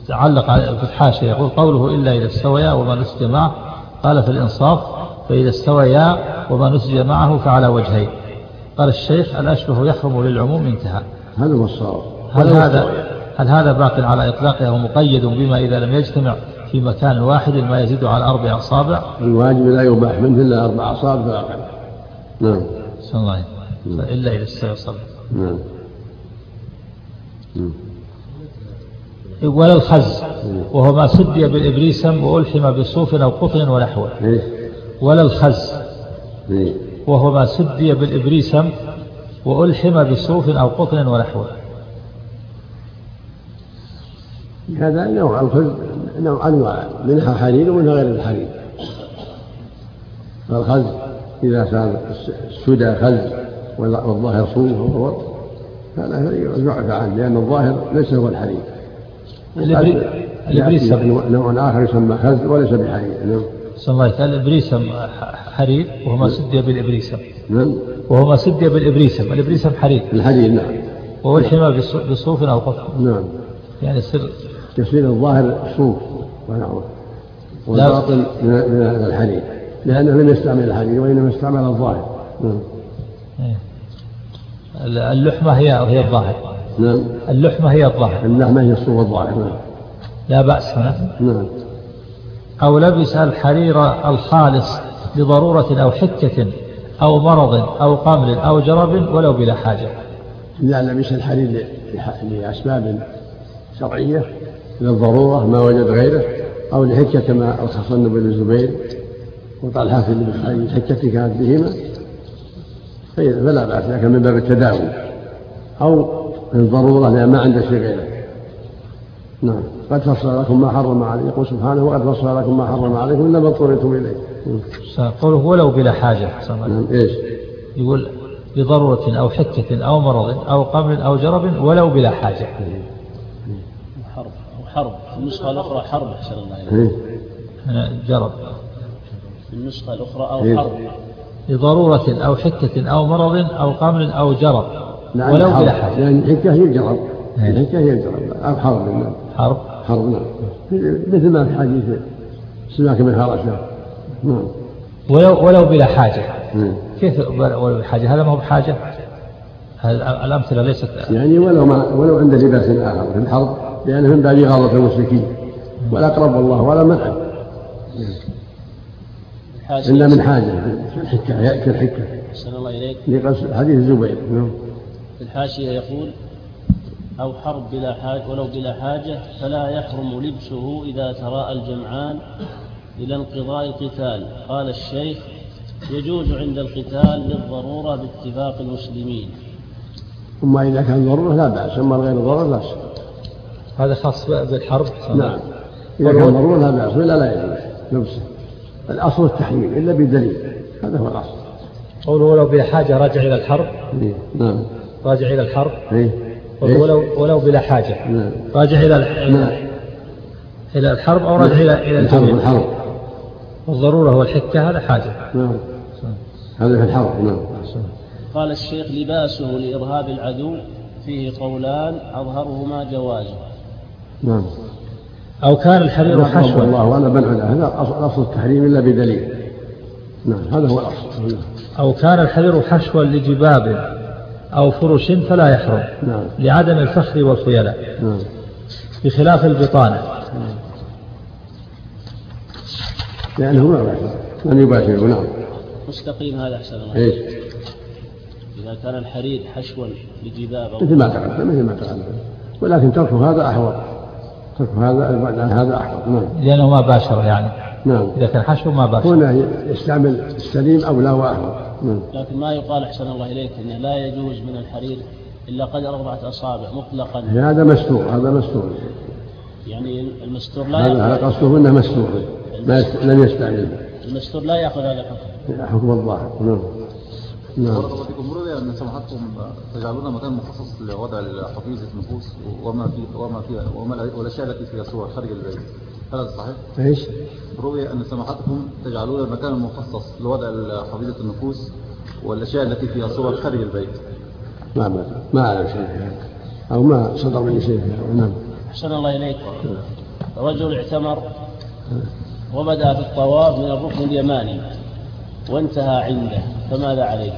تعلق في الحاشية يقول قوله إلا إذا استويا وما نسج معه. قال في الإنصاف فإذا استويا وما نسج معه فعلى وجهين. قال الشيخ الأشبه يحرم للعموم انتهى. هذا هو الصواب. هل هذا. هل هذا باق على إطلاقه أو مقيد بما إذا لم يجتمع؟ في مكان واحد ما يزيد على أربع أصابع؟ الواجب لا يباح منه إلا أربع أصابع فأقل نعم. صلى الله عليه وسلم. إلا إذا صلى نعم. مم. ولا الخز. وهو ما سدي بالإبريسم وألحم بصوف أو قطن ونحوه. إيه. ولا الخز. إيه. وهو ما سدي بالإبريسم وألحم بصوف أو قطن ونحوه. هذا نوع الخز. نوع أنواع منها حرير ومنها غير الحرير فالخز إذا كان السدى خز والظاهر صوف وهو هذا يعفى عنه لأن الظاهر ليس هو الحرير الإبري- الإبريسم يأتي نوع آخر يسمى خز وليس بحرير نعم. صلى الله عليه الإبريسم حرير وهو ما سدي بالإبريسم. نعم. وهو ما سدي بالإبريسم. الإبريسم حرير الحرير نعم. وألحم بص- بصوف أو قطن نعم. يعني يصير يصير الظاهر صوف. ونحوه والباطن من من الحرير لأنه لم يستعمل الحرير وإنما استعمل الظاهر. نعم. اللحمة هي هي الظاهر. نعم. اللحمة هي الظاهر. اللحمة هي الصوف الظاهر. نعم. لا بأس هنا. نعم. أو لبس الحرير الخالص لضرورة أو حكة أو مرض أو قمل أو جرب ولو بلا حاجة. إذا لبس الحرير لح- لأسباب شرعية للضرورة ما وجد غيره أو لحكة كما رخص النبي بن الزبير وطلحة الحرير الحكة كانت بهما فلا بأس لكن من باب التداوي أو للضرورة لأن ما عنده شيء غيره. نعم. قد فصل لكم ما حرم عليكم يقول سبحانه وقد فصل لكم ما حرم عليكم إلا ما اضطررتم إليه. قوله ولو بلا حاجة. نعم إيش؟ يقول لضرورة أو حكة أو مرض أو قمل أو جرب ولو بلا حاجة. حرب حرب في النسخة الأخرى حرب أحسن الله إليك. إيه. جرب. في النسخة الأخرى أو إيه. حرب. لضرورة أو حكة أو مرض أو قمل أو جرب. لأن ولو بلا حاجة لأن الحكة هي الجرب إيه. الحكة هي الجرب أو حرب نعم. حرب. حرب نعم. مثل ما في حديث سماك بن هرشة نعم. ولو ولو بلا حاجة. مم. كيف ولو بلا حاجة؟ هذا ما هو بحاجة. الأمثلة ليست يعني ولو ما ولو عند لباس آخر في الحرب. لأنه من باب غاضة المشركين. والأقرب والله ولا منع. إلا من حاجة في الحكة يأتي الحكة. أحسن الله إليك. حديث الزبير. نعم. في الحاشية يقول أو حرب بلا حاجة ولو بلا حاجة فلا يحرم لبسه إذا تراءى الجمعان إلى انقضاء القتال. قال الشيخ يجوز عند القتال للضرورة باتفاق المسلمين. أما إذا كان ضرورة لا بأس. أما غير ضرورة لا بأس. هذا خاص بالحرب؟ نعم. إذا كان ضرورة لا بأس ولا لا يجوز. لبسه الأصل التحريم إلا بدليل هذا هو الأصل. قوله ولو بلا حاجة راجع إلى الحرب. إيه. نعم. راجع إلى الحرب. إيه. إيه. ولو ولو بلا حاجة. نعم. راجع إلى نعم. إلى الحرب أو راجع إلى إلى الحرب الحرب. والضرورة والحكة هذا حاجة. نعم. هذا في الحرب نعم. قال الشيخ لباسه لإرهاب العدو فيه قولان أظهرهما جوازه نعم. أو كان الحرير رحمه حشوا الله وأنا منع هذا أصل التحريم إلا بدليل. نعم هذا هو الأصل. أو كان الحرير حشوا لجباب أو فرش فلا يحرم نعم. لعدم الفخر والخيلاء. نعم. بخلاف البطانة. لأنه ما باشر لم يباشره نعم. مستقيم هذا أحسن الله. إيش؟ إذا كان الحرير حشوا لجباب أو مثل ما تقدم مثل ما تقدم ولكن ترك هذا أحوط. هذا البعد عن هذا أحوط. نعم. لأنه ما باشر يعني. نعم. إذا كان حشو ما باشر. هنا يستعمل السليم أو لا وأحوط نعم. لكن ما يقال أحسن الله إليك أنه لا يجوز من الحرير إلا قدر أربعة أصابع مطلقا. هذا مستور هذا مستور. يعني المستور لا هذا هذا قصده إنه مستور. ما. لم يستعمل. المستور لا يأخذ هذا الحكم. حكم الظاهر نعم. نعم. بارك الله فيكم روي إن سماحتكم تجعلون مكان مخصص لوضع حفيظه النفوس وما في وما فيها وما والاشياء التي فيها صور خارج البيت. هل هذا صحيح؟ إيش؟ روي أن سماحتكم تجعلون مكان مخصص لوضع حفيظه النفوس والاشياء التي فيها صور خارج البيت. ما ما ما اعلم شيء في هذا. أو ما صدر مني شيء في هذا. نعم. أحسن الله إليك. رجل اعتمر وبدأ في الطواف من الركن اليماني. وانتهى عنده فماذا عليه؟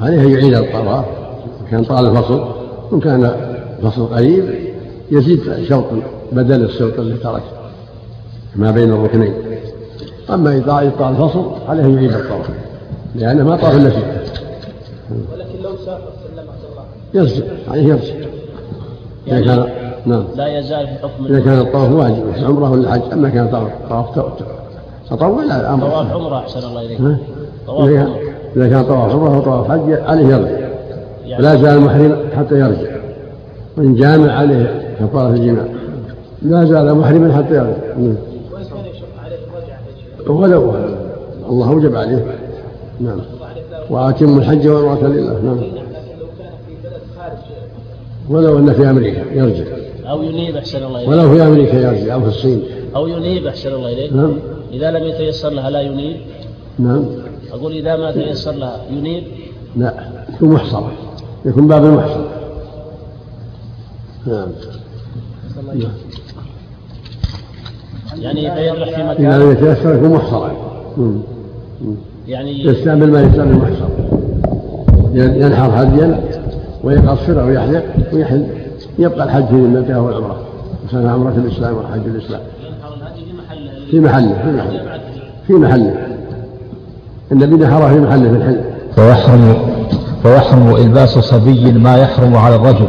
عليه يعيد الطواف إن كان طال الفصل وإن كان الفصل قريب يزيد شوط بدل الشوط اللي ترك ما بين الركنين. أما إذا طال الفصل عليه يعيد الطواف لأنه ما طاف إلا فيه ولكن لو سافر سلمك الله. يرجع عليه يرجع. إذا كان نعم. لا يزال في حكم إذا كان الطواف واجب في عمرة ولا حج أما كان طواف طواف تطوع لا أمر طواف عمرة أحسن الله إليك. ها؟ طواف إذا كان- طواف عمرة أو طواف حج عليه يرجع. يعني ولا زال محرم حتى يرجع. وإن جامع عليه كفارة الجماع. لا زال محرما حتى يرجع. ولو الله أوجب عليه. نعم. وأتم الحج والعمرة لله. نعم. ولو أن في أمريكا يرجع. أو ينيب أحسن الله إليك. ولو في أمريكا يرجع أو في الصين. أو ينيب أحسن الله إليك. نعم. إذا لم يتيسر لها لا ينيب؟ نعم. أقول إذا ما تيسر لها ينيب؟ لا يكون محصرة. يكون باب المحصر نعم. نعم. يعني فيذبح في إذا مكان لم يتيسر يكون محصرا. مم. يعني يستعمل ما يستعمل محصر ينحر هديا ويقصر أو يحلق ويحل يبقى الحج في مثلا عمرة الإسلام وحج الإسلام. ينحر الهدي في محله في محله في محله النبي نحره في محله في الحل فيحرم فيحرم إلباس صبي ما يحرم على الرجل.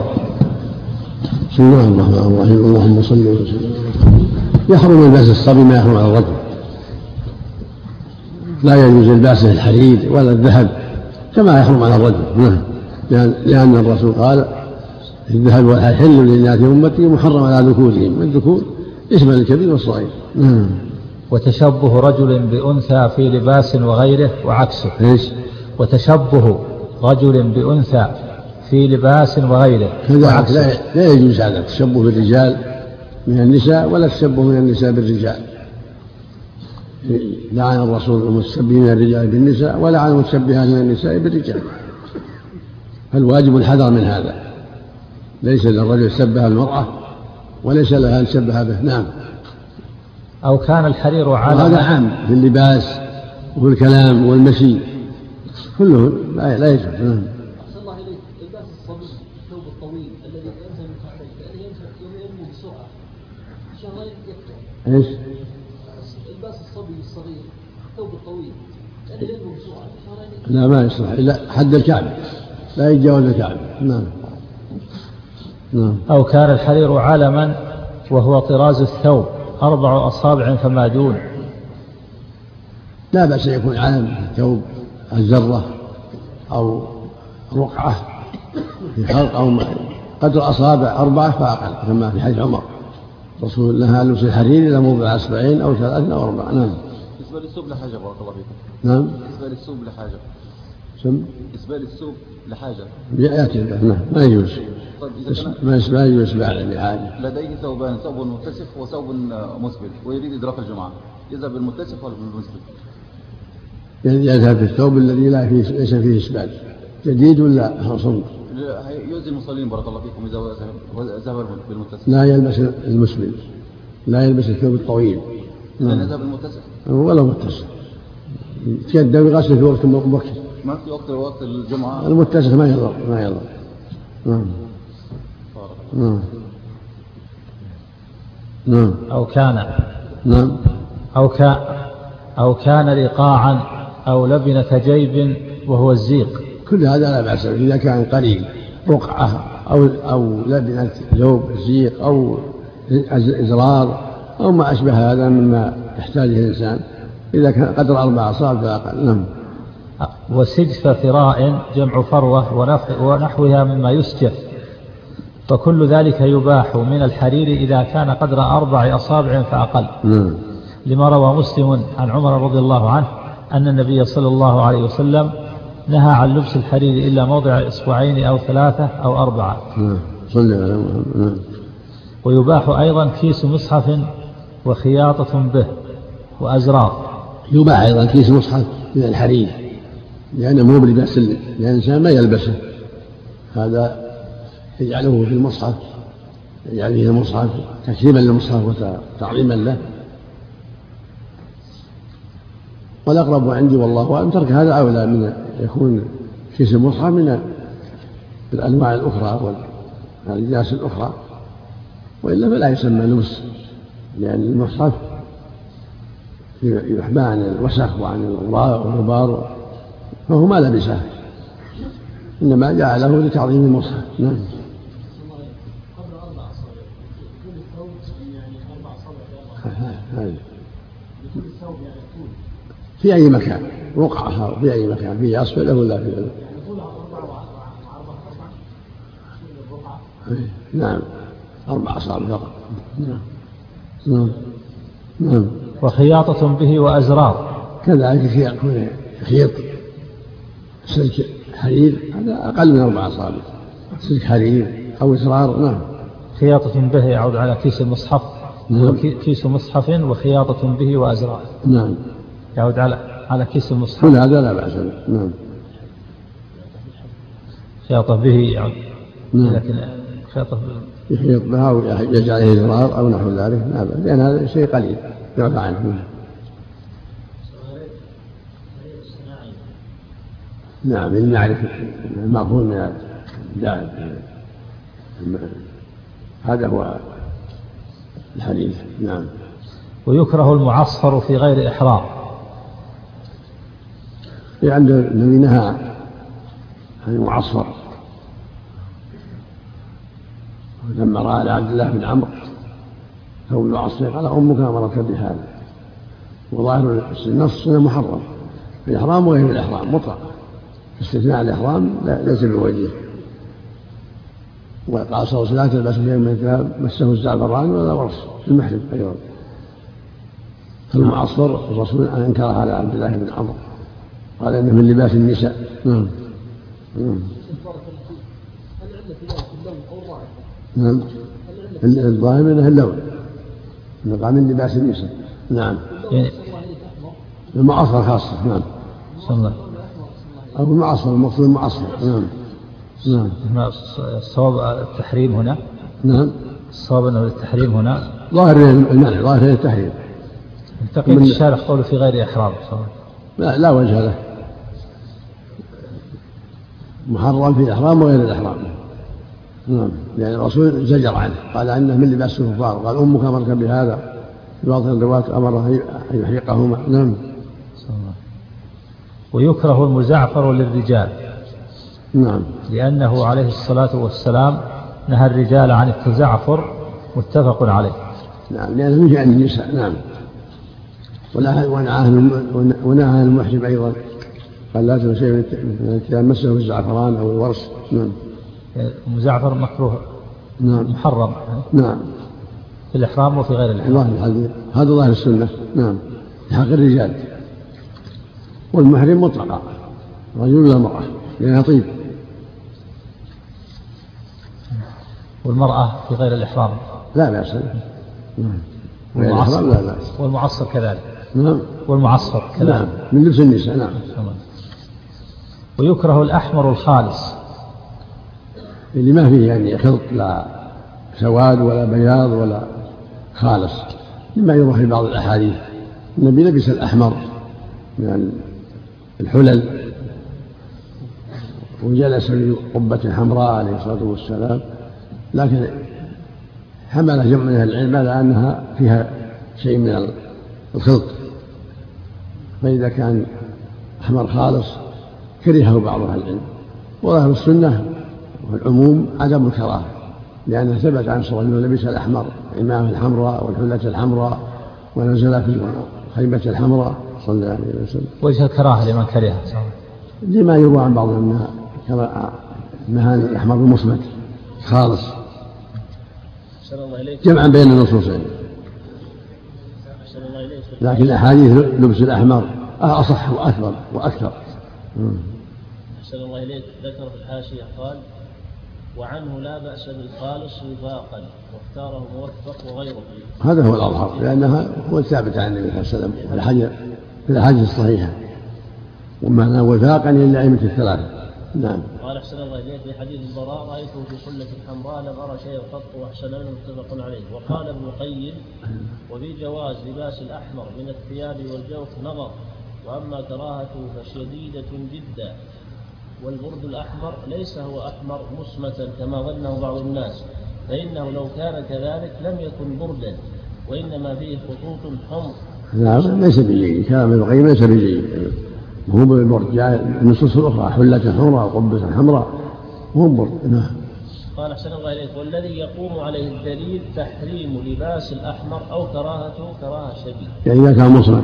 بسم الله الرحمن الرحيم. اللهم صل وسلم. يحرم إلباس الصبي ما يحرم على الرجل. لا يجوز إلباسه الحرير ولا الذهب كما يحرم على الرجل. نعم. لأن, الرسول قال الذهب والحل للناس أمتي محرم على ذكورهم الذكور يشمل الكبير والصغير. نعم. وتشبه رجل بأنثى في لباس وغيره وعكسه. إيش؟ وتشبه رجل بأنثى في لباس وغيره هذا لا لا يجوز هذا التشبه بالرجال من النساء ولا التشبه من النساء بالرجال. لعن الرسول المتشبهين الرجال بالنساء ولعن المتشبهات من النساء بالرجال. فالواجب الحذر من هذا. ليس للرجل يشبه المرأة وليس لها أن تشبه به. نعم. أو كان الحرير وهذا على عام في اللباس وفي الكلام والمشي. كله لا لا يجوز. نعم. الله إليك. لباس الصبي الثوب الطويل الذي ينمو بسرعة. شهرين يقطع إيش؟ لباس الصبي الصغير الثوب الطويل هل ينمو بسرعة. شهرين لا ما يصلح إلا حد الكعب لا يتجاوز الكعب نعم. نعم. أو كان الحرير علما وهو طراز الثوب. أربع أصابع فما دون. لا بأس أن يكون علم ثوب الزرة أو رقعة في خلق أو ما- قدر أصابع أربعة فأقل كما في حديث عمر. رسول عن لبس الحرير إلى موضع أصبعين أو ثلاثة أو أربعة؟ نعم. بالنسبة للثوب لحاجه بارك الله فيكم. نعم. بالنسبة للثوب لحاجه سم بالنسبة للثوب لحاجة. يأتي نعم ما يجوز. طيب إذا كان ما ما يجوز بعد بحاجة. لديه ثوبان ثوب متسف وثوب مسبل ويريد إدراك الجمعة يذهب بالمتسف ولا بالمسبل؟ يذهب في الثوب الذي لا فيه ليس فيه إسبال. جديد ولا صمت يؤذي المصلين بارك الله فيكم إذا ذهب بالمتسع لا يلبس المسلم لا يلبس الثوب الطويل. إذا ذهب بالمتسع ولا متسع يتكدى بغسل في وقت مبكر ما في وقت وقت الجمعة؟ المتسع ما يضر ما يضر. نعم. نعم. نعم. أو كان. نعم. أو كان أو كان لقاعا أو لبنة جيب وهو الزيق. كل هذا لا بأس به إذا كان قليل. رقعة أو أو لبنة ثوب زيق أو إزرار أو ما أشبه هذا مما يحتاجه الإنسان. إذا كان قدر أربع أصابع فأقل نعم. وسجف فراء جمع فروة ونحوها مما يسجف. فكل ذلك يباح من الحرير إذا كان قدر أربع أصابع فأقل. نعم. لما روى مسلم عن عمر رضي الله عنه أن النبي صلى الله عليه وسلم نهى عن لبس الحرير إلا موضع إصبعين أو ثلاثة أو أربعة. نعم. صلى نعم. ويباح أيضا كيس مصحف وخياطة به وأزرار يباح أيضا كيس مصحف من الحرير. لأنه مو بلباس الإنسان ما يلبسه. هذا يجعله في المصحف يجعل فيه المصحف تكريما للمصحف وتعظيما له. والأقرب عندي والله أعلم ترك هذا أولى من يكون كيس المصحف من الأنواع الأخرى والأجناس الأخرى وإلا فلا يسمى لبس لأن المصحف يحمى عن الوسخ وعن الغبار فهو ما لبسه إنما جعله لتعظيم المصحف. نعم. في أي مكان؟ رقعة في أي مكان؟ في أسفله ولا في أسفله نعم. أربع أصابع فقط. نعم. نعم. نعم وخياطة به وأزرار كذلك يكون خيط سلك حرير هذا أقل من أربع أصابع. سلك حرير أو إزرار نعم. خياطة به يعود على كيس المصحف نعم. كيس مصحف وخياطة به وأزرار. نعم. يعود على على كيس المصحف كل هذا لا بأس به. نعم. خياطة به يعود. نعم. لكن خياطة يخيط بها أو يجعل عليه إزرار أو نحو ذلك لا بأس لأن هذا شيء قليل. يعفى عنه. نعم. المعرفة المأخوذ من هذا هو الحديث. نعم. ويكره المعصفر في غير إحرام. عند الذي نهى عن المعصفر لما رأى عبد الله بن عمرو ثوب المعصفر قال أمك أمرك بهذا. وظاهر النص محرم في الإحرام وغير الإحرام مطلقا استثناء الإحرام ليس بوجه. وقال صلى الله عليه وسلم لا تلبس شيئا من مسه الزعفران ولا ورص المحرم أيضا فالمعصفر الرسول أنكرها على عبد الله بن عمرو. قال إنه من لباس النساء. نعم. نعم. نعم. الظاهر إنه اللون. إنه قال من لباس النساء. نعم. يعني المعصفر خاصة. نعم. صلى الله أو المعصفر المقصود المعصفر نعم. نعم. الصواب التحريم هنا. نعم. الصواب أنه التحريم هنا. ظاهر المنع ظاهر التحريم. تقييد الشارع قوله في غير إحرام. لا لا وجه له. محرم في الإحرام وغير الإحرام. نعم. لأن الرسول زجر عنه قال أنه من لباس الكفار. قال أمك أمرك بهذا. في بعض الروايات أمره أن يحرقهما نعم. ويكره المزعفر للرجال. نعم. لأنه عليه الصلاة والسلام نهى الرجال عن التزعفر متفق عليه. نعم لأنه من شأن النساء. نعم. ونهى عن المحجب أيضا. قال لا إذا مسه الزعفران أو الورس نعم. المزعفر مكروه. نعم. محرم. نعم. في الإحرام وفي غير الإحرام. هذا ظاهر السنة. نعم. حق الرجال. والمحرم مطلقا. رجل ولا امرأة؟ لأنها طيب. والمرأة في غير الإحرام؟ لا بأس نعم. والإحرام لا بأس والمعصر كذلك؟ نعم. والمعصر كذلك؟ نعم من لبس النساء نعم. ويكره الأحمر الخالص؟ اللي ما فيه يعني خلط لا سواد ولا بياض ولا خالص. مما يروى في بعض الأحاديث. النبي لبس الأحمر من الحلل وجلس في قبة حمراء عليه الصلاة والسلام. لكن حمل جمع من العلم على أنها فيها شيء من الخلط. فإذا كان أحمر خالص كرهه بعض أهل العلم. وظاهر السنة والعموم عدم الكراهة لأنه ثبت عن صلى الله عليه وسلم لبس الأحمر العمامة الحمراء والحلة الحمراء ونزل في الخيمة الحمراء. صلى الله عليه وسلم. وجه الكراهة لمن كرهه. لما يروى عن بعض أنها مهان الأحمر المصمت خالص. جمعا بين النصوصين لكن أحاديث لبس الأحمر أصح وأكبر وأكثر. أحسن الله إليك. ذكر في الحاشية قال وعنه لا بأس بالخالص وفاقا واختاره موفق وغيره. هذا هو الأظهر لأنها هو الثابت عن النبي صلى الله عليه وسلم. في الأحاديث الصحيحة ومعنى وفاقا للأئمة الثلاثة نعم. قال أحسن الله إليك في حديث البراء رأيته في حلة حمراء لم أرى شيئا قط وأحسن منه متفق عليه. وقال ابن القيم وفي جواز لباس الأحمر من الثياب والجوف نظر وأما كراهته فشديدة جدا. والبرد الأحمر ليس هو أحمر مسمة كما ظنه بعض الناس فإنه لو كان كذلك لم يكن بردا وإنما فيه خطوط حمر. نعم ليس بجيد. كلام ابن القيم ليس بجيد. هو بالبرد جاء النصوص الأخرى حلة حمراء وقبة حمراء هو برد نعم. قال أحسن الله إليك والذي يقوم عليه الدليل تحريم لباس الأحمر أو كراهته كراهة شديدة يعني إذا كان مصمت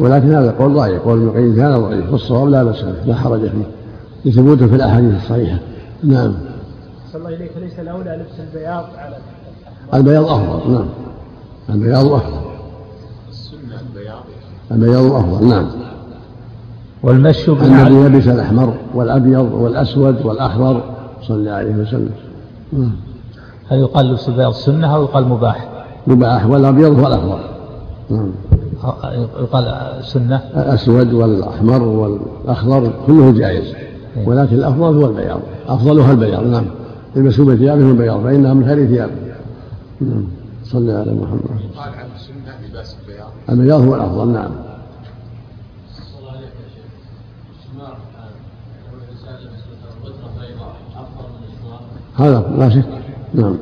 ولكن هذا قول ضعيف قول ابن القيم كان ضعيف. والصواب لا بأس لا حرج فيه. لثبوته في الأحاديث الصحيحة. نعم. صلى الله إليك ليس الأولى لبس البياض على البياض أفضل. نعم. البياض السنة البياض أفضل. نعم. والمشي الذي يلبس الأحمر والأبيض والأسود والأخضر. صلى عليه وسلم. هل يقال لبس البياض سنة أو يقال مباح؟ مباح. والأبيض هو الأخضر نعم. يقال سنة. الأسود والأحمر والأخضر كله جائز. ولكن الأفضل هو البياض. أفضلها البياض. نعم. المسوب ثيابه البياض. فإنها من خير ثيابه نعم. صلى على محمد. قال عن البياض البياض هو الأفضل نعم. هذا لا شك نعم.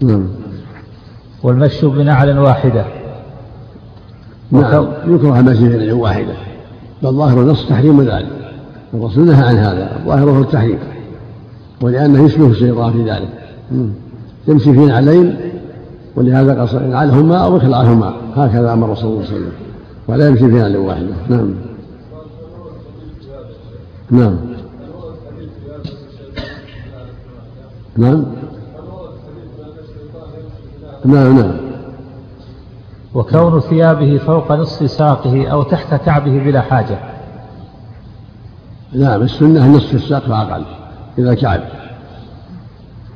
نعم. والمشي بنعل واحدة. نعم يكره المشي بنعل واحدة. بل ظاهر النص تحريم ذلك. الرسول نهى عن هذا ظاهره التحريم. ولأنه يشبه الشيطان في ذلك يمشي في نعلين ولهذا قصر انعلهما أو اخلعهما هكذا أمر صلى الله عليه وسلم. ولا يمشي في نعل واحدة. نعم. نعم. نعم. نعم نعم. وكون ثيابه فوق نصف ساقه أو تحت كعبه بلا حاجة. نعم السنة نصف الساق فأقل إلى الكعب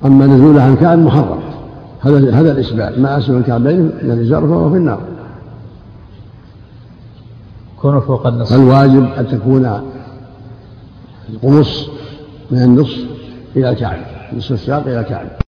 أما نزوله عن الكعب محرم. هذا هذا الإسبال ما أسفل الكعبين من الإزار فهو في النار. كونه فوق النصف الواجب أن تكون القمص من النصف إلى الكعب نصف الساق إلى الكعب.